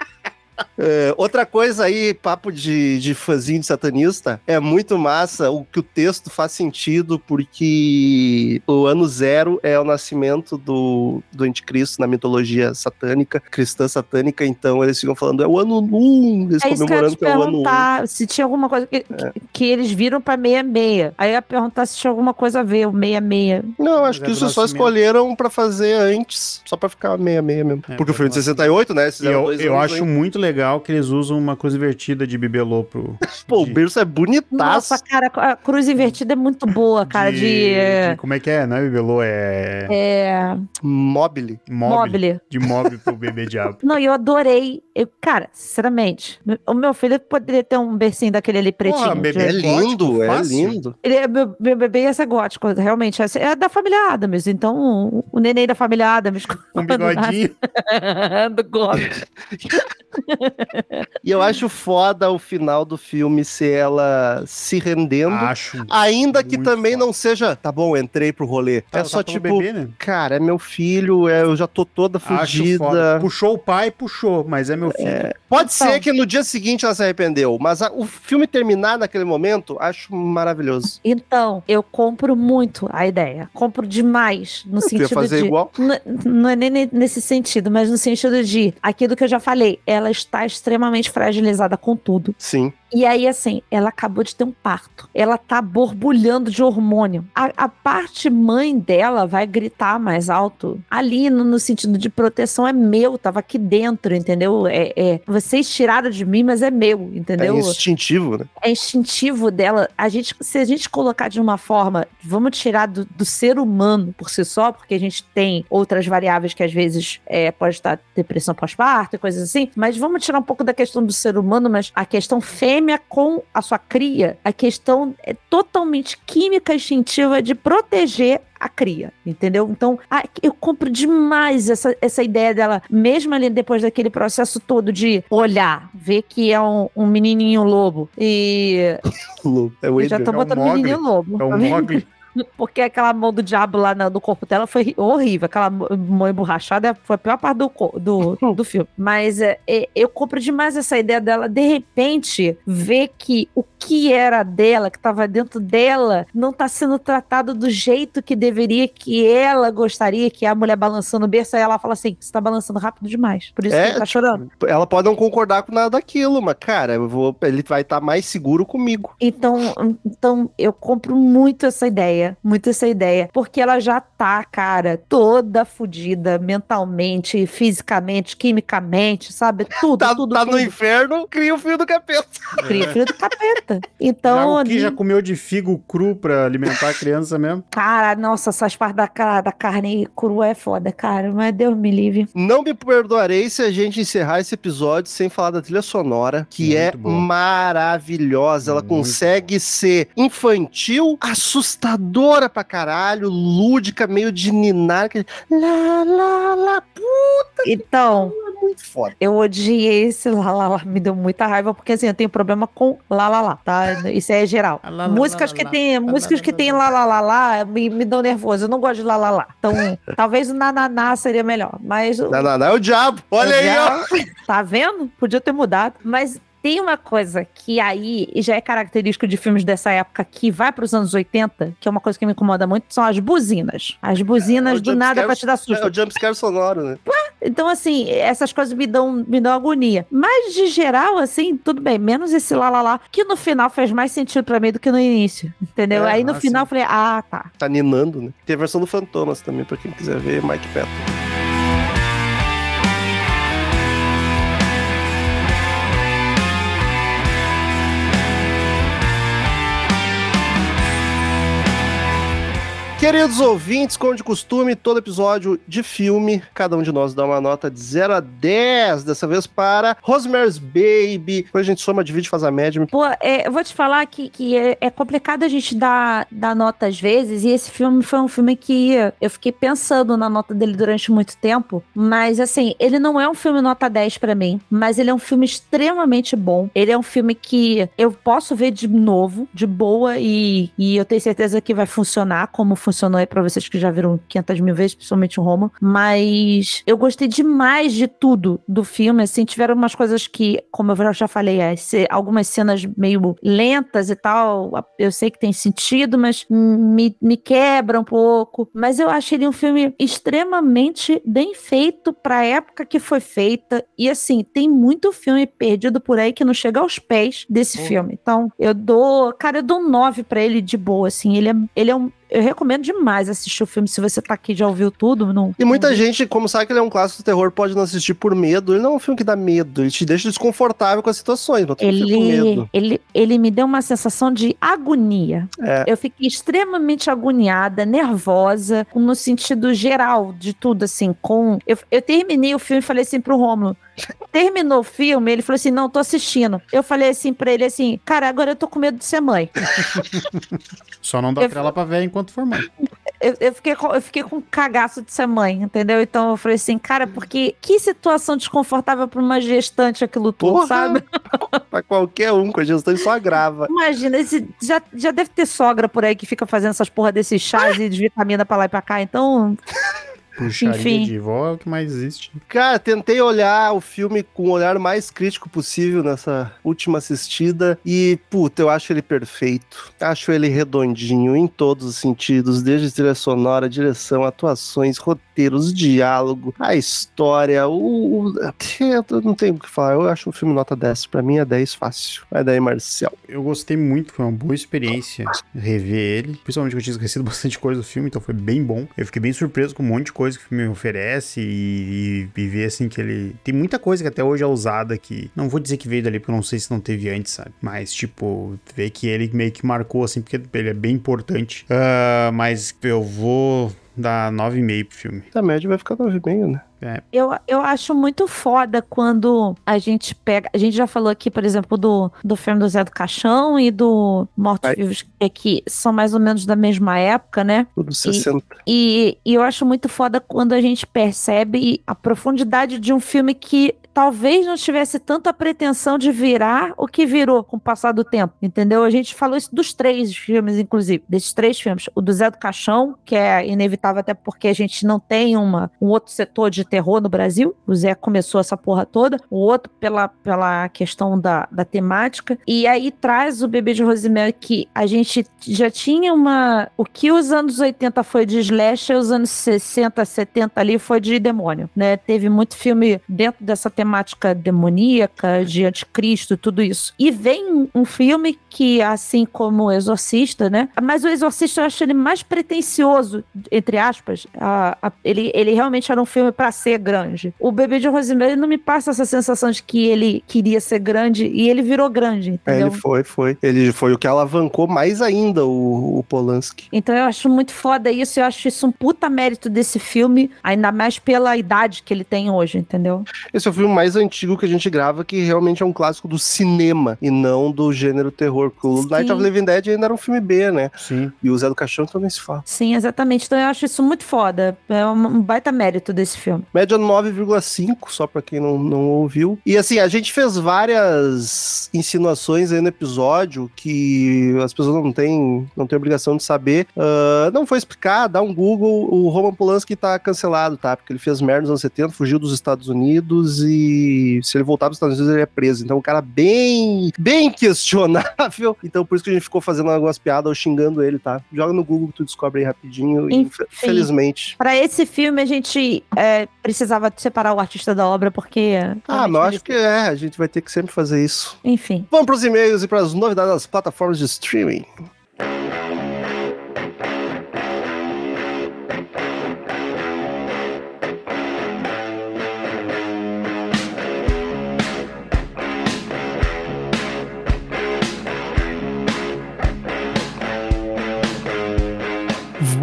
É, outra coisa aí, papo de, de fãzinho de satanista, é muito massa o que o texto faz sentido, porque o ano zero é o nascimento do, do anticristo na mitologia satânica, cristã satânica, então eles ficam falando, é o ano um, eles É isso que eu ia comemorando te que é o ano um. perguntar, se tinha alguma coisa que, que, que eles viram pra 66. Aí eu ia perguntar se tinha alguma coisa a ver, o 66. Não, acho é que do isso só escolheram pra fazer antes, só pra ficar meia meia mesmo. É, porque o filme de nascimento. 68, né? eu, dois eu acho aí. muito legal que eles usam uma cruz invertida de bibelô pro. Pô, o de- berço é bonitaço. Nossa, cara, a cruz invertida é muito boa, cara, de... de- Como é que é? Não é bibelô, é. é, Mobile. Mobile. De mobile pro bebê diabo. Não, eu adorei. Eu, cara, sinceramente, o meu filho poderia ter um bercinho daquele ali pretinho. Porra, bebê É de- lindo, é lindo. Ele é, meu, meu bebê ia ser gótico, realmente. É, é da família Adams, então o, o neném da família Adams. Com bigodinho. do gótico. E eu acho foda o final do filme ser ela se rendendo. Acho. Ainda que também foda. não seja, tá bom, entrei pro rolê. Tá- é tá só pelo tipo, bebê, né? cara, é meu filho, é, eu já tô toda Acho foda. fugida. Puxou o pai, puxou, mas é meu filho. Pode Então. ser que no dia seguinte ela se arrependeu, mas a- o filme terminar naquele momento, acho maravilhoso. Então, eu compro muito a ideia. Compro demais. No ia sentido fazer de. igual? Não é nem ne- nesse sentido, mas no sentido de aquilo que eu já falei, ela está extremamente fragilizada com tudo. Sim. E aí, assim, ela acabou de ter um parto. Ela tá borbulhando de hormônio. A, a parte mãe dela vai gritar mais alto. Ali, no, no sentido de proteção, é meu, tava aqui dentro, entendeu? É, é, vocês tiraram de mim, mas é meu, entendeu? É instintivo, né? é instintivo dela. A gente, se a gente colocar de uma forma, vamos tirar do, do ser humano por si só, porque a gente tem outras variáveis que às vezes é, pode estar depressão pós-parto e coisas assim, mas vamos tirar um pouco da questão do ser humano, mas a questão fêmea com a sua cria, a questão é totalmente química instintiva de proteger a cria, entendeu? Então, a- eu compro demais essa, essa ideia dela, mesmo ali depois daquele processo todo de olhar, ver que é um, um menininho lobo e É o já tô Adrian. É botando Mogli. menininho lobo. É o tá. Porque aquela mão do diabo lá no corpo dela foi horrível. Aquela mão emborrachada foi a pior parte do, do, do filme. Mas é, é, eu compro demais essa ideia dela, de repente, ver que o que era dela, que estava dentro dela, não tá sendo tratado do jeito que deveria, que ela gostaria, que é a mulher balançando o berço, aí ela fala assim: você tá balançando rápido demais. Por isso É, que ele tá chorando. Ela pode não concordar com nada daquilo, mas, cara, vou, ele vai estar mais seguro comigo. Então, então eu compro muito essa ideia, muito essa ideia, porque ela já tá, cara, toda fodida mentalmente, fisicamente, quimicamente, sabe? Tudo, Tá, tudo, tá tudo. no inferno, cria o fio do capeta. Cria filho do capeta. Já, Então, o que já comeu de figo cru pra alimentar a criança mesmo? cara, nossa, essas partes da, da carne crua é foda, cara, mas Deus me livre. Não me perdoarei se a gente encerrar esse episódio sem falar da trilha sonora, que Muito é boa. maravilhosa. Ela Muito consegue ser infantil, assustadora pra caralho, lúdica, meio de ninar. aquele Lá, lá, lá, puta, Então, é muito foda. eu odiei esse lá, lá, lá, me deu muita raiva, porque assim, eu tenho problema com lá, lá, lá, tá? Isso é geral. Ah, lá, lá, músicas lá, que lá, tem, lá, músicas lá, que lá, tem lá. lá, lá, lá, me, me dão nervoso. Eu não gosto de lá, lá, lá. Então, talvez o nananá seria melhor. Mas o- não, é o diabo. Olha aí, ó. já- Tá vendo? Podia ter mudado. Mas tem uma coisa que aí já é característico de filmes dessa época que vai para os anos 80, que é uma coisa que me incomoda muito, são as buzinas. As buzinas É o do nada pra te dar susto. É o jumpscare sonoro, né? Então, assim, essas coisas me dão, me dão agonia. Mas, de geral, assim, tudo bem. Menos esse lá, lá, lá, que no final fez mais sentido pra mim do que no início. Entendeu? É, Aí, no ah, final, eu falei, ah, tá. Tá ninando, né? Tem a versão do Fantomas também, pra quem quiser ver, Mike Patton. Queridos ouvintes, como de costume, todo episódio de filme, cada um de nós dá uma nota de 0 a 10, dessa vez para Rosemary's Baby. Depois a gente soma, divide, faz a média. Pô, é, eu vou te falar que, que é, é complicado a gente dar, dar nota às vezes, e esse filme foi um filme que eu fiquei pensando na nota dele durante muito tempo, mas assim, ele não é um filme nota 10 pra mim, mas ele é um filme extremamente bom. Ele é um filme que eu posso ver de novo, de boa, e, e eu tenho certeza que vai funcionar como funcionou aí pra vocês que já viram 500 mil vezes, principalmente o Roma, mas eu gostei demais de tudo do filme, assim, tiveram umas coisas que, como eu já falei, é, algumas cenas meio lentas e tal, eu sei que tem sentido, mas me, me quebra um pouco, mas eu achei ele um filme extremamente bem feito pra época que foi feita, e assim, tem muito filme perdido por aí que não chega aos pés desse filme, então eu dou, cara, eu dou um 9 pra ele de boa, assim, ele é, ele é um eu recomendo demais assistir o filme se você tá aqui já ouviu tudo. Não, E muita não- gente, como sabe que ele é um clássico do terror, pode não assistir por medo. Ele não é um filme que dá medo, ele te deixa desconfortável com as situações, mas Ele, ele, ele me deu uma sensação de agonia. É. Eu fiquei extremamente agoniada, nervosa, no sentido geral de tudo, assim, com... Eu, eu terminei o filme e falei assim pro Rômulo, terminou o filme, ele falou assim, não, tô assistindo. Eu falei assim pra ele, assim, cara, agora eu tô com medo de ser mãe. Só não dá Eu- pra ela pra ver enquanto for mãe. Eu, eu, fiquei com, eu fiquei com cagaço de ser mãe, entendeu? Então eu falei assim, cara, porque que situação desconfortável pra uma gestante aquilo tudo, Porra! sabe? Pra qualquer um, com a gestante só agrava. Imagina, esse, já, já deve ter sogra por aí que fica fazendo essas porra desses chás e de vitamina pra lá e pra cá, então. Puxaria Enfim. de vó é o que mais existe. Cara, tentei olhar o filme com o olhar mais crítico possível nessa última assistida e, puta, eu acho ele perfeito. Acho ele redondinho em todos os sentidos, desde trilha sonora, direção, atuações, roteiros, diálogo, a história, o... Eu não tenho o que falar, eu acho um filme nota 10. Pra mim é 10 fácil. Vai daí, Marcel. Eu gostei muito, foi uma boa experiência rever ele. Principalmente que eu tinha esquecido bastante coisa do filme, então foi bem bom. Eu fiquei bem surpreso com um monte de coisa que o filme oferece e, e, e ver assim que ele. Tem muita coisa que até hoje é usada que. Não vou dizer que veio dali, porque eu não sei se não teve antes, sabe? Mas, tipo, ver que ele meio que marcou, assim, porque ele é bem importante. Ah, mas eu vou dar 9,5 pro filme. A média vai ficar 9,5, né? Eu, eu acho muito foda quando a gente pega. A gente já falou aqui, por exemplo, do, do filme do Zé do Caixão e do Mortos. Vivos, que, que são mais ou menos da mesma época, né? Tudo 60. E, e eu acho muito foda quando a gente percebe a profundidade de um filme que talvez não tivesse tanta pretensão de virar o que virou com o passar do tempo, entendeu? A gente falou isso dos três filmes, inclusive, desses três filmes. O do Zé do Caixão, que é inevitável até porque a gente não tem uma, um outro setor de terror no Brasil. O Zé começou essa porra toda. O outro pela, pela questão da, da temática. E aí traz o Bebê de Rosemary que a gente já tinha uma... O que os anos 80 foi de slasher, os anos 60, 70 ali foi de demônio, né? Teve muito filme dentro dessa temática demoníaca, de anticristo tudo isso. E vem um filme que, assim como o Exorcista, né? Mas o Exorcista eu acho ele mais pretencioso, entre aspas. A- a- ele, ele realmente era um filme pra ser grande. O Bebê de Rosemary não me passa essa sensação de que ele queria ser grande e ele virou grande, É, entendeu? ele foi, foi. Ele foi o que alavancou mais ainda o, o Polanski. Então eu acho muito foda isso, eu acho isso um puta mérito desse filme, ainda mais pela idade que ele tem hoje, entendeu? Esse é o filme mais antigo que a gente grava, que realmente é um clássico do cinema e não do gênero terror. Porque o Sim. Night of the Living Dead ainda era um filme B, né? Sim. E o Zé do Caixão então nem se fala. Sim, exatamente. Então eu acho isso muito foda. É um baita mérito desse filme. Média 9,5, só pra quem não, não ouviu. E assim, a gente fez várias insinuações aí no episódio que as pessoas não têm, não têm obrigação de saber. Ah, não foi explicar, dá um Google. O Roman Polanski tá cancelado, tá? Porque ele fez merda nos anos 70, fugiu dos Estados Unidos e se ele voltar para os Estados Unidos ele é preso. Então, um cara bem, bem questionável. Então, por isso que a gente ficou fazendo algumas piadas ou xingando ele, tá? Joga no Google que tu descobre aí rapidinho. E, Enfim. felizmente. Pra esse filme a gente é, precisava separar o artista da obra porque. Ah, mas acho que é, a gente vai ter que sempre fazer isso. Enfim. Vamos para os e-mails e para as novidades das plataformas de streaming.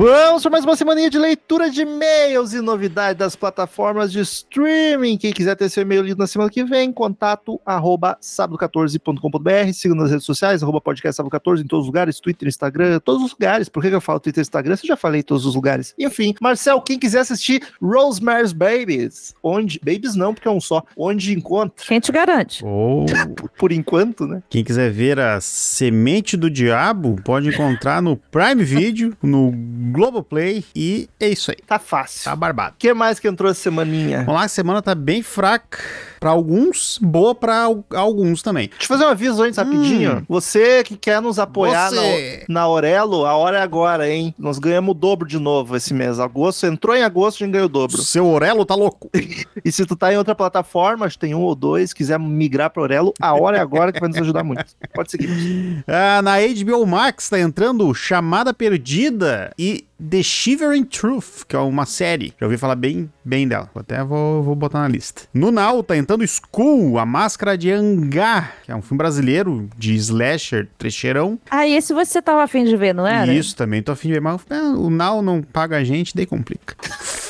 Vamos para mais uma semaninha de leitura de e-mails e novidades das plataformas de streaming. Quem quiser ter seu e-mail lido na semana que vem, contato arroba sábado14.com.br, siga nas redes sociais, arroba podcast sábado14 em todos os lugares, Twitter, Instagram, todos os lugares. Por que eu falo Twitter e Instagram? Se eu já falei em todos os lugares. Enfim, Marcel, quem quiser assistir Rosemary's Babies, onde... Babies não, porque é um só. Onde encontra? Quem te garante? Por, por enquanto, né? quem quiser ver a Semente do Diabo, pode encontrar no Prime Video, no Globoplay e é isso aí. Tá fácil. Tá barbado. O que mais que entrou essa semaninha? Vamos lá, a semana tá bem fraca pra alguns, boa al- alguns também. Deixa eu fazer um aviso antes, rapidinho. Hum. Você que quer nos apoiar Você. na, na Aurelo, a hora é agora, hein? Nós ganhamos o dobro de novo esse mês. Agosto, entrou em agosto, a gente ganhou o dobro. Seu Orelo tá louco. E se tu tá em outra plataforma, acho que tem um ou dois, quiser migrar pro Aurelo, a hora é agora que vai nos ajudar muito. Pode seguir. Ah, na HBO Max tá entrando Chamada Perdida e The Shivering Truth, que é uma série. Já ouvi falar bem, bem dela. Até vou, vou botar na lista. No Now tá entrando School, A Máscara de Angar, que é um filme brasileiro de slasher, trecheirão. Ah, e esse você tava afim de ver, não era? Isso também, tô afim de ver, mas é, o Now não paga a gente, daí complica.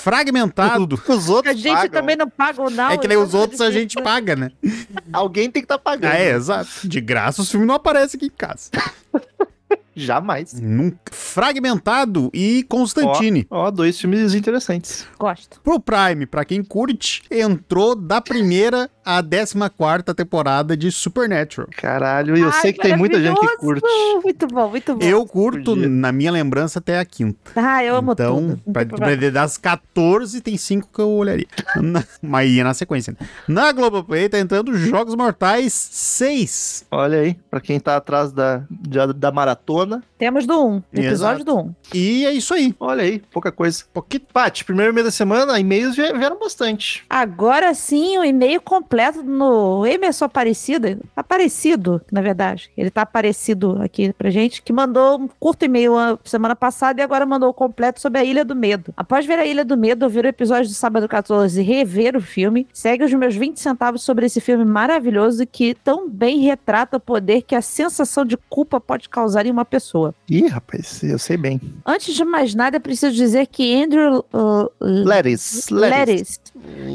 Fragmentado. Os outros A gente pagam. também não paga o não. É que nem os outros a gente paga, né? Alguém tem que estar tá pagando. Ah, é, exato. De graça os filmes não aparecem aqui em casa. Jamais. Nunca. Fragmentado e Constantine. Ó, dois filmes interessantes. Gosto. Pro Prime, pra quem curte, entrou da primeira a 14 temporada de Supernatural. Caralho, e eu Ai, sei que tem muita gente que curte. Muito bom, muito bom. Eu curto, na minha lembrança, até a quinta. Ah, eu amo então, tudo. Não pra, pra, das 14, tem 5 que eu olharia. Na- mas ia na sequência. Né? Na Globoplay tá entrando Jogos Mortais 6. Olha aí, pra quem tá atrás da, da, da maratona. Temos do 1, episódio Exato. do 1. E é isso aí. Olha aí, pouca coisa. Pouquinho. Paty, primeiro mês da semana, e-mails vie- vieram bastante. Agora sim, o e-mail completo no Emerson Aparecido. Aparecido, na verdade. Ele tá aparecido aqui pra gente, que mandou um curto e-mail semana passada e agora mandou o completo sobre a Ilha do Medo. Após ver a Ilha do Medo, ouvir o episódio do Sábado 14 e rever o filme, segue os meus 20 centavos sobre esse filme maravilhoso que tão bem retrata o poder que a sensação de culpa pode causar em uma pessoa. Ih, rapaz, eu sei bem. Antes de mais nada, preciso dizer que Andrew uh. Leris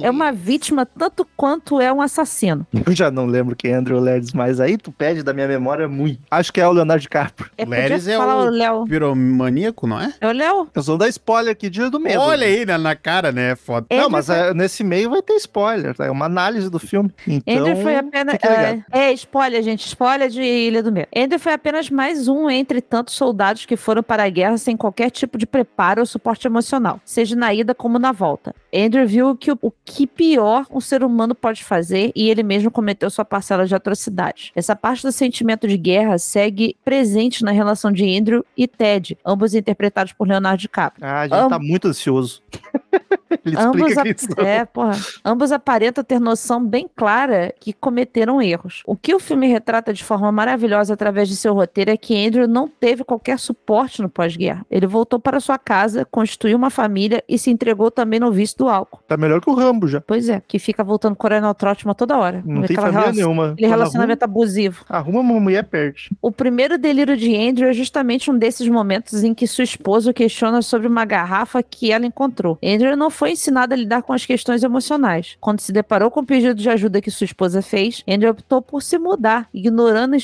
é uma vítima tanto quanto é um assassino. Eu já não lembro quem é Andrew Leris, mas aí tu pede da minha memória muito. Acho que é o Leonardo DiCaprio. É, é falar o- o Léo. Piromaníaco, não é? É o Léo? Eu sou da spoiler aqui, dia do medo. Olha aí na, na cara, né? Foda. Não, Andrew mas foi- é, nesse meio vai ter spoiler, tá? É uma análise do filme. Então, Andrew foi apenas. É, é, spoiler, gente. Spoiler de Ilha do Medo. Andrew foi apenas mais um entre tantos soldados que foram para a guerra sem qualquer tipo de preparo ou suporte emocional, seja na ida como na volta. Andrew viu que o, o que pior um ser humano pode fazer e ele mesmo cometeu sua parcela de atrocidades. Essa parte do sentimento de guerra segue presente na relação de Andrew e Ted, ambos interpretados por Leonardo DiCaprio. Ah, a gente Am- tá muito ansioso. Ele Ambos, explica ap- quem são. é, porra. Ambos aparentam ter noção bem clara que cometeram erros. O que o filme retrata de forma maravilhosa através de seu roteiro é que Andrew não teve qualquer suporte no pós-guerra. Ele voltou para sua casa, constituiu uma família e se entregou também no vício do álcool. Tá melhor que o Rambo já. Pois é, que fica voltando Coronel Trotman toda hora. Não tem família relação- nenhuma. Aquele Quando relacionamento abusivo. Arruma, arruma uma mulher, perde. O primeiro delírio de Andrew é justamente um desses momentos em que sua esposa o questiona sobre uma garrafa que ela encontrou. Andrew não foi ensinado a lidar com as questões emocionais. Quando se deparou com o pedido de ajuda que sua esposa fez, Andrew optou por se mudar, ignorando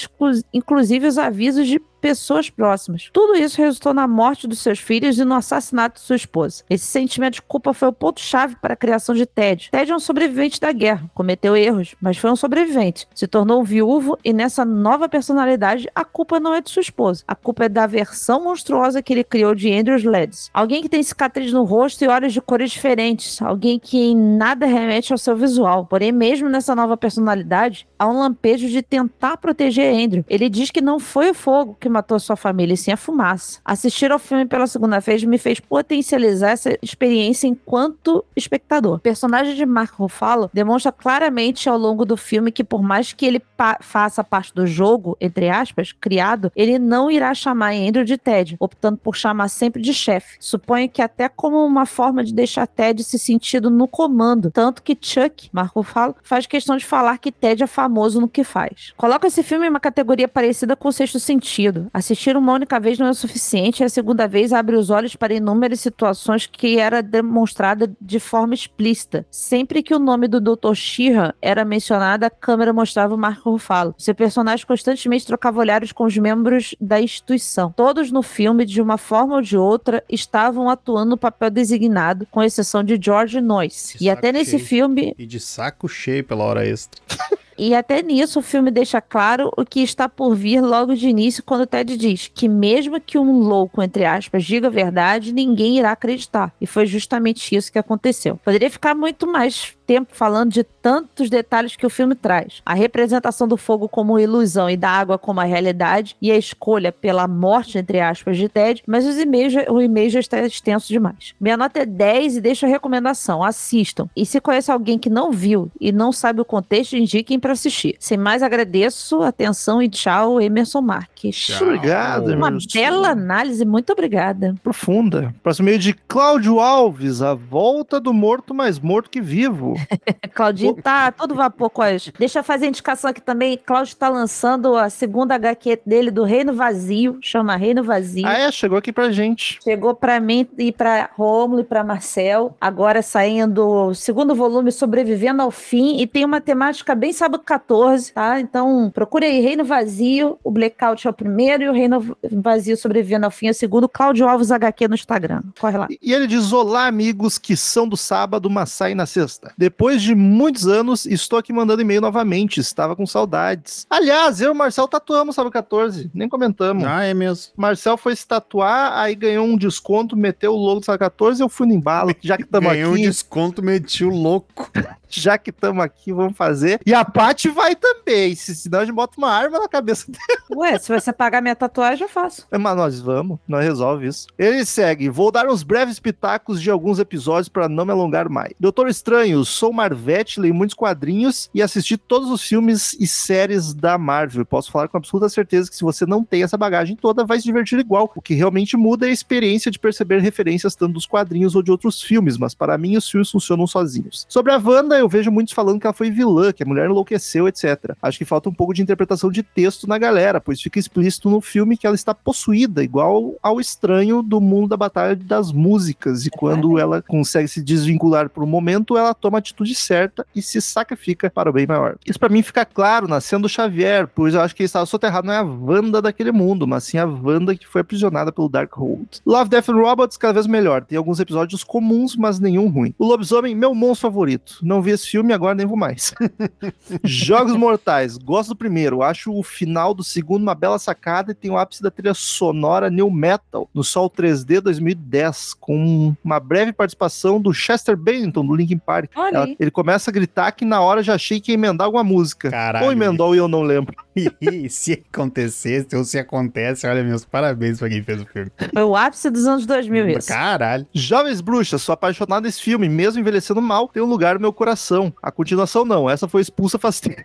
inclusive os avisos de pessoas próximas. Tudo isso resultou na morte dos seus filhos e no assassinato de sua esposa. Esse sentimento de culpa foi o ponto-chave para a criação de Ted. Ted é um sobrevivente da guerra, cometeu erros, mas foi um sobrevivente. Se tornou viúvo e nessa nova personalidade, a culpa não é de sua esposa. A culpa é da versão monstruosa que ele criou de Andrews Leds. Alguém que tem cicatriz no rosto e olhos de cores diferentes. Alguém que em nada remete ao seu visual. Porém, mesmo nessa nova personalidade, há um lampejo de tentar proteger Andrew. Ele diz que não foi o fogo que matou sua família, e sim a fumaça. Assistir ao filme pela segunda vez me fez potencializar essa experiência enquanto espectador. O personagem de Mark Ruffalo demonstra claramente ao longo do filme que por mais que ele pa- faça parte do jogo, entre aspas, criado, ele não irá chamar Andrew de Ted, optando por chamar sempre de chefe. Suponho que até como uma forma de deixar Ted se sentido no comando, tanto que Chuck, Mark Ruffalo, faz questão de falar que Ted é famoso no que faz. Coloca esse filme em uma categoria parecida com o Sexto Sentido. Assistir uma única vez não é o suficiente, e a segunda vez abre os olhos para inúmeras situações que era demonstrada de forma explícita. Sempre que o nome do Dr. Sheehan era mencionado, a câmera mostrava o Marco Ruffalo. Seu personagem constantemente trocava olhares com os membros da instituição. Todos no filme, de uma forma ou de outra, estavam atuando no papel designado, com exceção de George Noyce. E até nesse cheio. filme, E de saco cheio pela hora extra. e até nisso o filme deixa claro o que está por vir logo de início quando Ted diz que mesmo que um louco, entre aspas, diga a verdade, ninguém irá acreditar. E foi justamente isso que aconteceu. Poderia ficar muito mais tempo falando de tantos detalhes que o filme traz. A representação do fogo como ilusão e da água como a realidade e a escolha pela morte, entre aspas, de Ted, mas os e-mails, o e-mail já está extenso demais. Minha nota é 10 e deixo a recomendação, assistam. E se conhece alguém que não viu e não sabe o contexto, indiquem para assistir. Sem mais, agradeço a atenção e tchau, Emerson Marques. Tchau. Obrigado, Uma Emerson. bela análise, muito obrigada. Profunda. Próximo meio de Cláudio Alves, a volta do morto mais morto que vivo. Claudinho tá todo vapor com as. Deixa eu fazer a indicação aqui também. Cláudio está lançando a segunda HQ dele do Reino Vazio, chama Reino Vazio. Ah, é? Chegou aqui pra gente. Chegou pra mim e pra Rômulo e pra Marcel. Agora saindo o segundo volume Sobrevivendo ao Fim. E tem uma temática bem Sábado 14, tá? Então, procure aí Reino Vazio, o Blackout é o primeiro e o Reino Vazio sobrevivendo ao fim é o segundo. Cláudio Alves HQ no Instagram. Corre lá. E ele diz: Olá, amigos que são do sábado, mas saem na sexta. Depois de muitos anos, estou aqui mandando e-mail novamente. Estava com saudades. Aliás, eu e o Marcel tatuamos sábado 14. Nem comentamos. Ah, é mesmo. Marcel foi se tatuar, aí ganhou um desconto, meteu o logo do sábado 14 eu fui no embalo. Já que estamos Ganhou um aqui, desconto, meti o louco. Já que estamos aqui, vamos fazer. E a Paty vai também. Se, senão a gente bota uma arma na cabeça dela. Ué, se você pagar minha tatuagem, eu faço. Mas nós vamos, nós resolve isso. Ele segue. Vou dar uns breves pitacos de alguns episódios para não me alongar mais. Doutor Estranho, sou Marvete, leio muitos quadrinhos e assisti todos os filmes e séries da Marvel. Posso falar com absoluta certeza que se você não tem essa bagagem toda, vai se divertir igual. O que realmente muda é a experiência de perceber referências tanto dos quadrinhos ou de outros filmes, mas para mim os filmes funcionam sozinhos. Sobre a Wanda, eu vejo muitos falando que ela foi vilã, que a mulher enlouqueceu, etc. Acho que falta um pouco de interpretação de texto na galera, pois fica explícito no filme que ela está possuída, igual ao estranho do mundo da batalha das músicas. E quando ela consegue se desvincular por um momento, ela toma a atitude certa e se sacrifica para o bem maior. Isso para mim fica claro na cena do Xavier, pois eu acho que ele estava soterrado não é a Wanda daquele mundo, mas sim a Wanda que foi aprisionada pelo Darkhold. Love, Death and Robots cada vez melhor. Tem alguns episódios comuns, mas nenhum ruim. O Lobisomem, meu monstro favorito. Não vi esse filme, agora nem vou mais. Jogos Mortais, gosto do primeiro. Acho o final do segundo uma bela sacada e tem o ápice da trilha sonora New Metal no Sol 3D 2010, com uma breve participação do Chester Bennington do Linkin Park. Ela- ele começa a gritar que na hora já achei que ia emendar alguma música. Caralho. Ou emendou e eu não lembro. E se acontecesse, ou se acontece, olha, meus parabéns pra quem fez o filme. Foi o ápice dos anos 2000 isso. Caralho. Jovens Bruxas, sou apaixonado nesse filme, mesmo envelhecendo mal, tem um lugar no meu coração. A continuação não, essa foi expulsa faz tempo.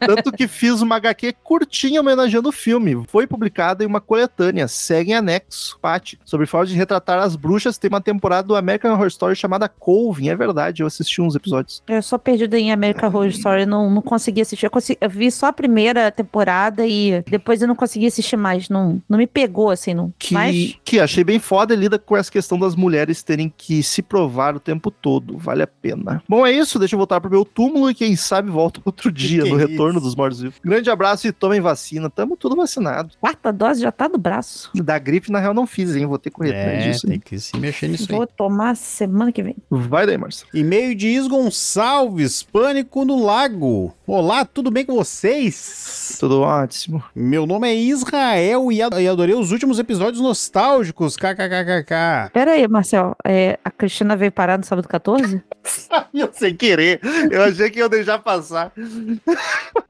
Tanto que fiz uma HQ curtinha homenageando o filme. Foi publicada em uma coletânea, segue em anexo, Paty. Sobre forma de retratar as bruxas, tem uma temporada do American Horror Story chamada Colvin, é verdade, eu assisti uns episódios. Eu sou perdida em American Horror Story, não, não consegui assistir. Eu, consegui- eu vi só a primeira temporada e depois eu não consegui assistir mais. Não, não me pegou, assim, não. Que, Mas que achei bem foda e lida com essa questão das mulheres terem que se provar o tempo todo. Vale a pena. Bom, é isso. Deixa eu voltar pro meu túmulo e quem sabe volta outro dia que no é retorno isso? dos mortos-vivos. Grande abraço e tomem vacina. Tamo tudo vacinado. quarta dose já tá no braço. Da gripe, na real, não fiz, hein? Vou ter que correr atrás É, disso. tem hein? que se mexer nisso aí. Vou tomar semana que vem. Vai daí, Marcelo. E-mail de Is Gonçalves, Pânico no Lago. Olá, tudo bem com vocês? Tudo ótimo. Meu nome é Israel e ad- adorei os últimos episódios nostálgicos. KKKKK. Pera aí, Marcel. é, a Cristina veio parar no sábado 14? Eu sem querer. Eu achei que ia deixar passar.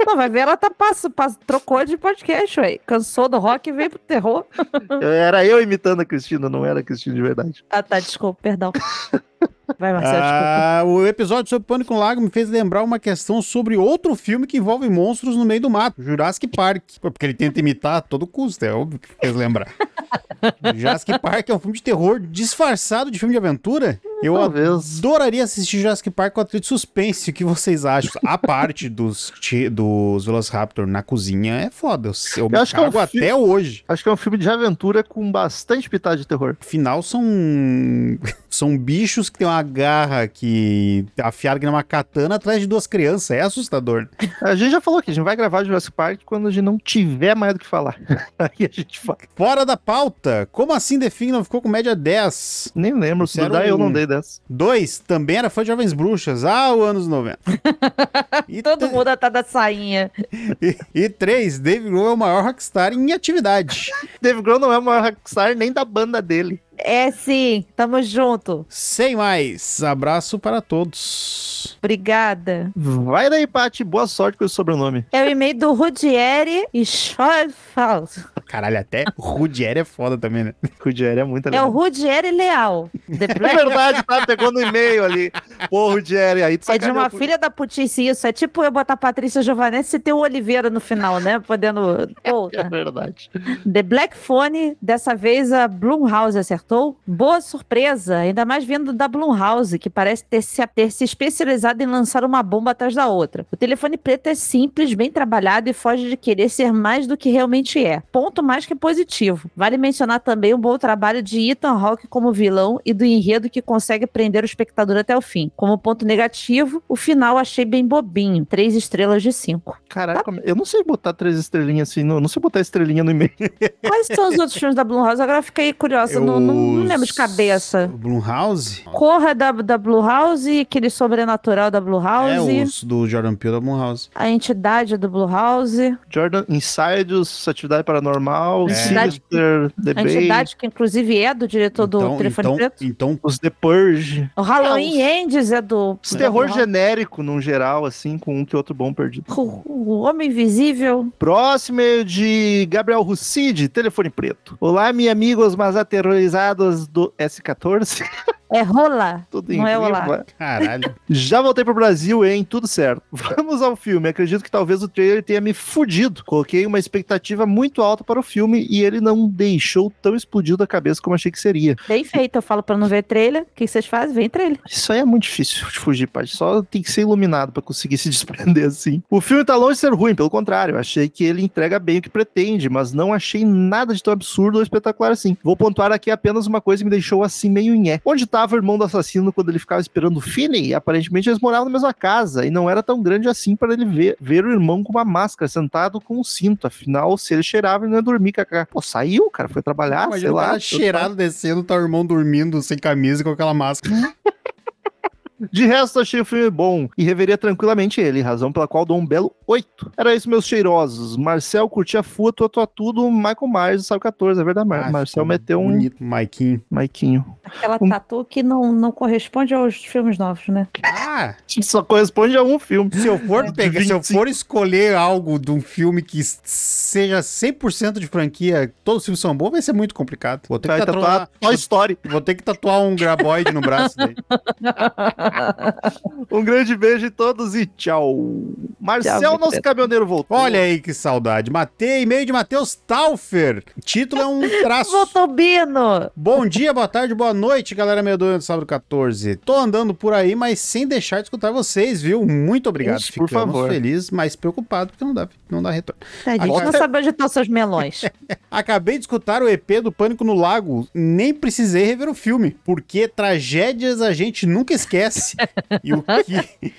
Não, vai ver, ela tá passo, passo, trocou de podcast, ué. Cansou do rock e veio pro terror. Era eu imitando a Cristina, não era a Cristina de verdade. Ah, tá, desculpa, perdão. Vai, Marcel, desculpa. Ah, o episódio sobre Pânico no Lago me fez lembrar uma questão sobre outro filme que envolve monstros no meio do mato, Jurassic Park. Porque ele tenta imitar a todo custo, é óbvio que fez lembrar. Jurassic Park é um filme de terror disfarçado de filme de aventura. Eu Talvez. adoraria assistir Jurassic Park com a trilha de suspense. O que vocês acham? A parte dos, dos Velociraptor na cozinha é foda. Eu, eu me acho que é um até hoje. Acho que é um filme de aventura com bastante pitada de terror. Afinal, são, são bichos que tem uma garra que afiada que uma katana atrás de duas crianças. É assustador. A gente já falou que a gente vai gravar Jurassic Park quando a gente não tiver mais do que falar. Aí a gente fala. Fora da pauta. Como assim The Thing não ficou com média 10? Nem lembro, se eu um- não dei dessa. 2. Também era fã de Jovens Bruxas. Ah, o anos 90. E Todo mundo tá da sainha. E 3. Dave Grohl é o maior rockstar em atividade. Dave Grohl não é o maior rockstar nem da banda dele. É sim, tamo junto. Sem mais. Abraço para todos. Obrigada. Vai daí, Paty. Boa sorte com esse sobrenome. É o e-mail do Rudieri e Schoenfeld. Caralho, até Rudier é foda também, né? Jerry é muito É o legal. Rudieri Leal. The É Black verdade, tá? Pegou no e-mail ali. Pô, Jerry, aí tu É de uma filha da putice isso. É tipo eu botar Patrícia Giovanetti e ter o Oliveira no final, né? Podendo. Pô, É verdade. The Black Phone, dessa vez a Blumhouse acertou. Boa surpresa, ainda mais vindo da Blumhouse, que parece ter se, ter se especializado em lançar uma bomba atrás da outra. O telefone preto é simples, bem trabalhado e foge de querer ser mais do que realmente é. Ponto mais que positivo. Vale mencionar também o bom trabalho de Ethan Hawke como vilão e do enredo que consegue prender o espectador até o fim. Como ponto negativo, o final achei bem bobinho. Três estrelas de cinco. Caraca, eu não sei botar três estrelinhas assim, não, não sei botar estrelinha no e-mail. Quais são os outros filmes da Blumhouse? Agora eu fiquei curiosa, não, não, não lembro de cabeça. O Blumhouse? Corra da, da Blumhouse, aquele sobrenatural da É, Blumhouse, os do Jordan Peele da Blumhouse. a entidade do Blumhouse, Jordan Insidious, Atividade Paranormal, Entidade- Sinister, The a Bay, entidade que inclusive é do diretor do então, Telefone então, Preto. então, os The Purge. O Halloween Ends é do... Os terror Blumhouse. genérico, num geral, assim, com um que outro bom perdido. O, o Homem Invisível. Próximo é de Gabriel Rucide, Telefone Preto. Olá, meus amigos mais aterrorizados do S14. É rola. Tudo em Não é olá. né? caralho. Já voltei pro Brasil, hein? Tudo certo. Vamos ao filme. Acredito que talvez o trailer tenha me fudido. Coloquei uma expectativa muito alta para o filme e ele não deixou tão explodido a cabeça como achei que seria. Bem feito. Eu falo pra não ver trailer. O que vocês fazem? Vem trailer. Isso aí é muito difícil de fugir, pai. Só tem que ser iluminado para conseguir se desprender assim. O filme tá longe de ser ruim, pelo contrário. Achei que ele entrega bem o que pretende, mas não achei nada de tão absurdo ou espetacular assim. Vou pontuar aqui apenas uma coisa que me deixou assim meio nhé. Onde tava o irmão do assassino quando ele ficava esperando o Finney? Aparentemente eles moravam na mesma casa e não era tão grande assim para ele ver, ver o irmão com uma máscara, sentado com um cinto. Afinal, se ele cheirava, ele não ia dormir. Cacá. Pô, saiu, cara, foi trabalhar, sei Imagina o lá. cheirado descendo, tá o irmão dormindo sem camisa e com aquela máscara. De resto, achei o filme bom e reveria tranquilamente ele, razão pela qual dou um belo 8. Era isso, meus cheirosos. Marcel curtia full, tua tudo, Michael Myers, sabe 14, é verdade. Mar Ah, Marcel meteu um Bonito, Maiquinho. Maiquinho. Aquela Um- tatu que não, não corresponde aos filmes novos, né? Ah, Só corresponde a um filme. se eu for pegar, se eu 25. for escolher algo de um filme que s- seja 100% de franquia, todos os filmes são bons, vai ser muito complicado. Vou ter Vai que tatuar tatuar, Toy Story. vou ter que tatuar um graboide no braço dele. Um grande beijo em todos e tchau. Marcel, Tchau, nosso caminhoneiro, voltou. Olha aí que saudade. Matei e-mail de Matheus Taufer. Título é um traço. Voltou Bino! Bom dia, boa tarde, boa noite, galera medonha do sábado 14. Tô andando por aí, mas sem deixar de escutar vocês, viu? Muito obrigado. Por Ficamos favor. felizes, mas preocupado porque não dá, não dá retorno. A gente não sabe onde estão seus melões. Acabei de escutar o EP do Pânico no Lago, nem precisei rever o filme, porque tragédias a gente nunca esquece. e o que...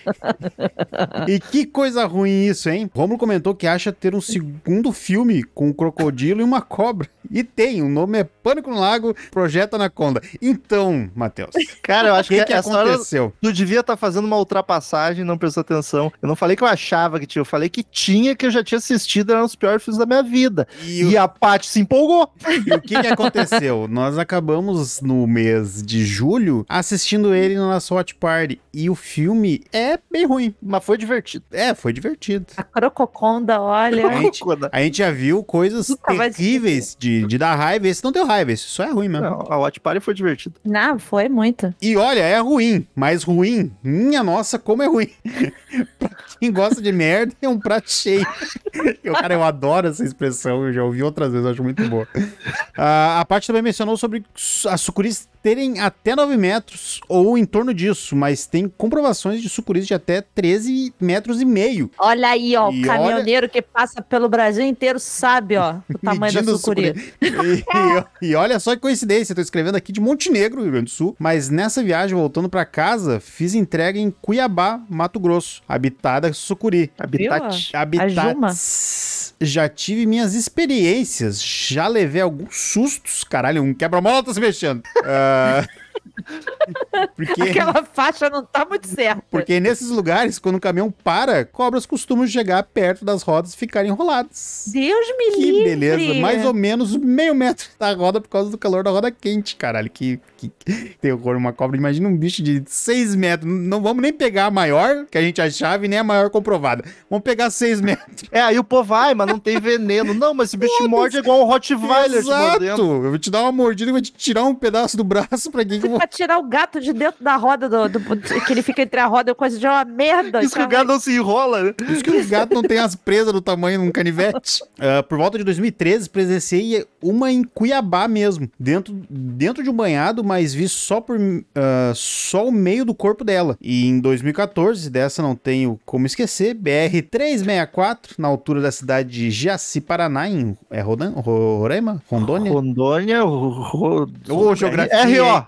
e que coisa ruim isso, hein? Romulo comentou que acha ter um segundo filme com um crocodilo e uma cobra. E tem, o nome é Pânico no Lago, Projeto Anaconda. Então, Matheus, o Cara, eu acho que, que, que hora aconteceu? tu devia estar fazendo uma ultrapassagem, não prestou atenção. Eu não falei que eu achava que tinha, eu falei que tinha, que eu já tinha assistido, era um dos piores filmes da minha vida. E o, E a Paty se empolgou. e o que, que aconteceu? Nós acabamos no mês de julho assistindo ele na nossa Watch Party. E o filme é bem ruim. Mas foi divertido. É, foi divertido. A crococonda, olha. A gente, a gente já viu coisas terríveis de, de dar raiva. Esse não deu raiva, esse só é ruim mesmo. Não, a Watch Party foi divertido. Não, foi muito. E olha, é ruim, mas ruim, minha nossa, como é ruim. pra quem gosta de merda, é um prato cheio. eu, cara, eu adoro essa expressão, eu já ouvi outras vezes, eu acho muito boa. Ah, a parte também mencionou sobre su- as sucuris terem até 9 metros ou em torno disso, mas tem comprovações de sucuris de até 13 metros e meio. Olha aí, ó. E o caminhoneiro que passa pelo Brasil inteiro sabe, ó, o tamanho da Medindo sucuri. E, e olha só que coincidência, eu tô escrevendo aqui de Montenegro, Rio Grande do Sul, mas nessa viagem voltando pra casa, fiz entrega em Cuiabá, Mato Grosso, habitada Sucuri. Habitat. Já tive minhas experiências, já levei alguns sustos. Caralho, um quebra-mola tá se mexendo. Ah, Porque, Aquela faixa não tá muito certa. porque nesses lugares, quando o caminhão para, cobras costumam chegar perto das rodas e ficarem enroladas. Deus me Que livre. beleza, mais ou menos meio metro da roda por causa do calor da roda quente, caralho. Que, que terror, uma cobra. Imagina um bicho de 6 metros. Não vamos nem pegar a maior que a gente achava e nem a maior comprovada. Vamos pegar 6 metros. É, aí o povo vai, mas não tem veneno. Não, mas esse bicho morde é igual um Rottweiler Exato. Eu vou te dar uma mordida e vou te tirar um pedaço do braço pra quem que eu vou. Tirar o gato de dentro da roda, do, do- que ele fica entre a roda e coisa de uma merda. Isso que o gato não se enrola, né? Por isso que os gatos não têm as presas do tamanho de um canivete. Ah, por volta de 2013, presenciei uma em Cuiabá mesmo, dentro, dentro de um banhado, mas vi só por ah, só o meio do corpo dela. E em 2014, dessa não tenho como esquecer, BR 364, na altura da cidade de Jaci, Paraná, em é Rodan, Ro- Roraima, Rondônia. Rondônia, ro... ro- Ô, geografia. RO?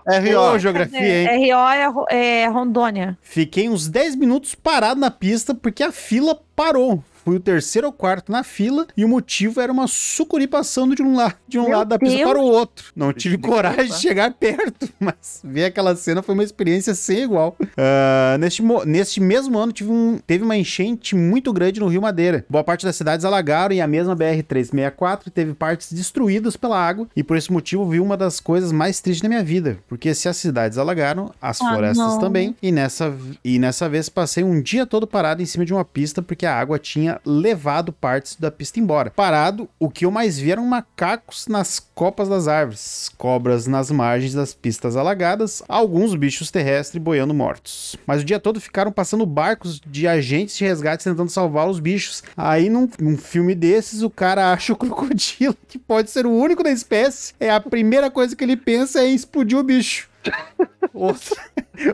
RO. Ô, geografia. hein? É, RO é, Ro- é Rondônia. Fiquei uns 10 minutos parado na pista porque a fila parou. Fui o terceiro ou quarto na fila e o motivo era uma sucuri passando de um, la de um Meu lado da pista para o outro. Não tive coragem de chegar perto, mas ver aquela cena foi uma experiência sem igual. Ah, neste, neste mesmo ano tive um- teve uma enchente muito grande no Rio Madeira. Boa parte das cidades alagaram e a mesma BR-364 teve partes destruídas pela água e por esse motivo vi uma das coisas mais tristes da minha vida. Porque se as cidades alagaram, as Ah, florestas não. também. E nessa, e nessa vez passei um dia todo parado em cima de uma pista porque a água tinha levado partes da pista embora. Parado, o que eu mais vi eram macacos nas copas das árvores, cobras nas margens das pistas alagadas, alguns bichos terrestres boiando mortos. Mas o dia todo ficaram passando barcos de agentes de resgate tentando salvar os bichos. Aí num, num filme desses, o cara acha o crocodilo, que pode ser o único da espécie. É a primeira coisa que ele pensa é em explodir o bicho. Outra,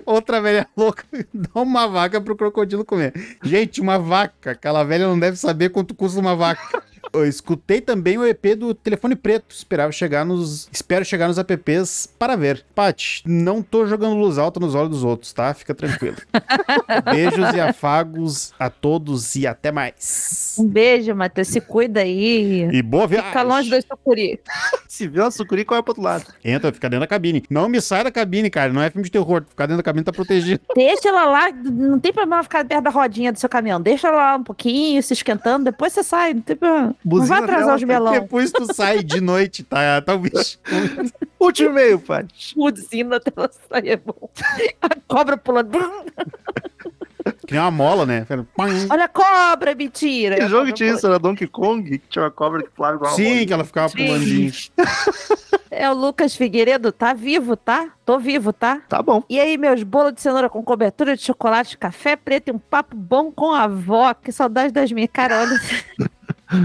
outra velha louca dá uma vaca pro crocodilo comer. Gente, uma vaca. Aquela velha não deve saber quanto custa uma vaca. Eu escutei também o EP do Telefone Preto. Esperava chegar nos. Espero chegar nos apps para ver. Paty, não tô jogando luz alta nos olhos dos outros, tá? Fica tranquilo. Beijos e afagos a todos e até mais. Um beijo, Matheus. Se cuida aí. E boa viagem. Fica longe do sucuri. Se vê uma sucuri, corre pro outro lado. Entra, fica dentro da cabine. Não me sai da cabine, cara. Não é filme de terror. Ficar dentro da cabine tá protegido. Deixa ela lá, não tem problema ficar perto da rodinha do seu caminhão. Deixa ela lá um pouquinho, se esquentando, depois você sai. Não, tem problema. Não Buzina vai atrasar dela, os melão. Depois tu sai de noite, tá, tá o bicho. Último e-mail, Paty. Buzina até ela sair é bom. A cobra pulando. Brum. Que nem uma mola, né? Olha a cobra, mentira. Que jogo tinha isso? Era Donkey Kong? Que tinha uma cobra que pulava igual Sim, que ela ficava Sim. pulandinho. É o Lucas Figueiredo, tá vivo, tá? Tô vivo, tá? Tá bom. E aí, meus bolos de cenoura com cobertura de chocolate, café preto e um papo bom com a avó. Que saudade das minhas. Cara, olha.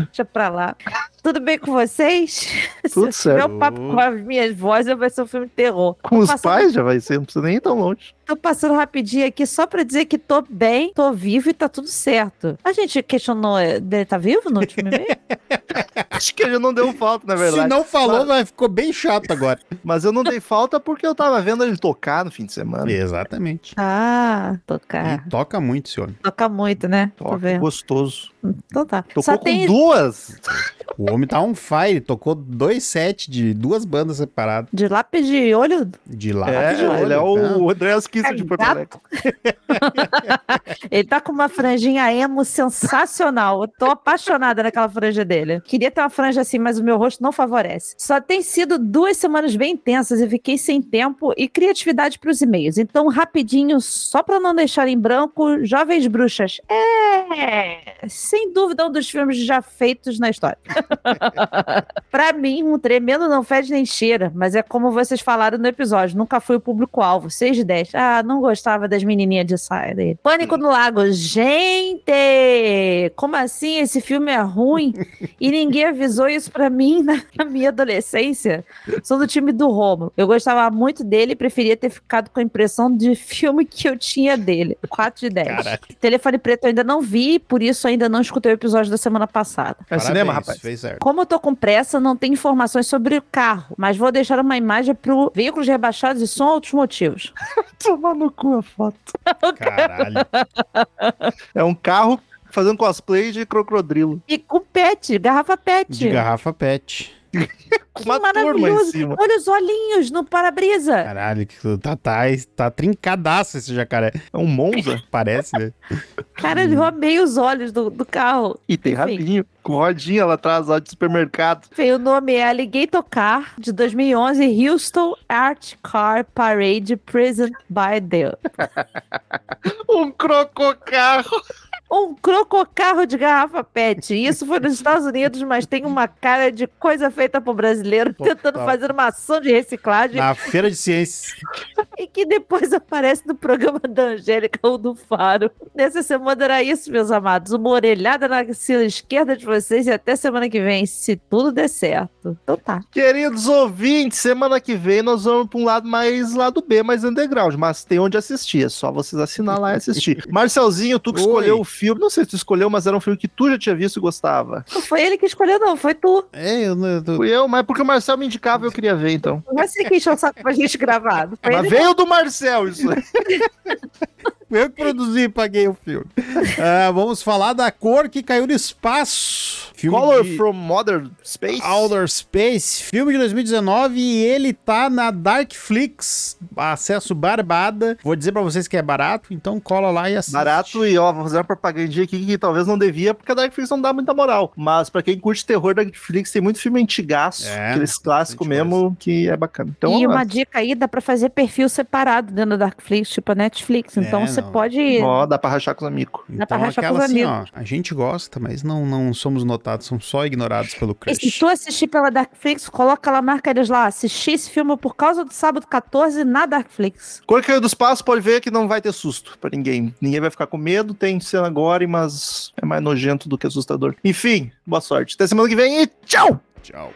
Deixa pra lá. Tudo bem com vocês? Tudo Se tiver certo. um papo com as minhas vozes, vai ser um filme de terror. Com os Passando- pais já vai ser, não precisa nem ir tão longe. Tô passando rapidinho aqui só pra dizer que tô bem, tô vivo e tá tudo certo. A gente questionou, dele tá vivo no último e-mail? Acho que já não deu falta, na Se verdade. não falou, Mas- vai, ficou bem chato agora. Mas eu não dei falta porque eu tava vendo ele tocar no fim de semana. Exatamente. ah, tocar. E toca muito esse homem. Toca muito, né? Tô Toca, vendo. gostoso. Então tá. Tocou Só com tem duas. O homem tá on fire, tocou dois sets de duas bandas separadas. de lápis de olho. De lá. É, de olho, ele é tá? o André Kisser de Porto. Alegre. Ele tá com uma franjinha emo sensacional. Eu tô apaixonada naquela franja dele. Queria ter uma franja assim, mas o meu rosto não favorece. Só tem sido duas semanas bem intensas e fiquei sem tempo e criatividade pros e-mails. Então, rapidinho, só pra não deixar em branco, Jovens Bruxas. É, sem dúvida, um dos filmes já feitos na história. pra mim, um tremendo não fede nem cheira, mas é como vocês falaram no episódio, nunca fui o público-alvo. 6 de 10. Ah, não gostava das menininhas de saia dele. Pânico no Lago. Gente! Como assim? Esse filme é ruim? E ninguém avisou isso pra mim na minha adolescência. Sou do time do Romo. Eu gostava muito dele e preferia ter ficado com a impressão de filme que eu tinha dele. 4 de 10. Caralho. Telefone Preto eu ainda não vi, por isso ainda não escutei o episódio da semana passada. É Parabéns, cinema, rapaz. Fez certo. Como eu tô com pressa, não tem informações sobre o carro, mas vou deixar uma imagem pro veículos rebaixados e som outros motivos. Tomar no cu a foto. Caralho. É um carro fazendo cosplay de crocodilo. E com pet, garrafa pet. De garrafa pet. Com Que uma turma em maravilhoso. cima. Olha os olhinhos no para-brisa. Caralho, que tá, tá, tá trincadaço esse jacaré. É um Monza. Parece, né? Cara, eu amei os olhos do, do carro. E tem Enfim. rabinho. Com rodinha lá atrás, lá de supermercado. Feio, O nome é Alligator Car, de 2011, Houston Art Car Parade Present by the... Um crococarro. Um crococarro de garrafa pet. Isso foi nos Estados Unidos, mas tem uma cara de coisa feita por brasileiro Total. tentando fazer uma ação de reciclagem Na feira de ciências. e que depois aparece no programa da Angélica ou do Faro. Nessa semana era isso, meus amados. Uma orelhada na axila esquerda de vocês e até semana que vem, se tudo der certo. Então tá. Queridos ouvintes, semana que vem nós vamos pra um lado mais lado B, mais underground, mas tem onde assistir, é só vocês assinar lá e assistir. Marcelzinho, tu que Oi. escolheu o filme, não sei se tu escolheu, mas era um filme que tu já tinha visto e gostava. Não foi ele que escolheu, não, foi tu. É, eu, tô- Fui eu, mas porque o Marcel me indicava eu queria ver, então. Você que encheu o saco pra gente gravar. Mas ele? veio do Marcel isso aí. Eu que produzi e paguei o filme. Ah, vamos falar da cor que caiu no espaço. Filme Color de from Modern Space. Outer Space, filme de 2019 e ele tá na Darkflix, acesso barbada. Vou dizer pra vocês que é barato, então cola lá e assiste. Barato e ó, vou fazer uma propagandinha aqui que talvez não devia, porque a Darkflix não dá muita moral. Mas pra quem curte terror da Darkflix, tem muito filme antigaço, É, aqueles clássicos mesmo, que é bacana. Então, e uma dica aí, dá pra fazer perfil separado dentro da Darkflix, tipo a Netflix. Então É, você não. pode. ó, dá pra rachar com os amigos. Dá pra Então rachar com aquela os assim, ó, amigos. a gente gosta, mas não, não somos notados, somos só ignorados pelo E se crush. tu assistir pela Darkflix, coloca lá, marca eles lá. Assisti esse filme por causa do sábado 14 na Darkflix. Cor caiu do espaço, pode ver que não vai ter susto pra ninguém. Ninguém vai ficar com medo, tem cena gore, mas é mais nojento do que assustador. Enfim, boa sorte. Até semana que vem e tchau! Tchau.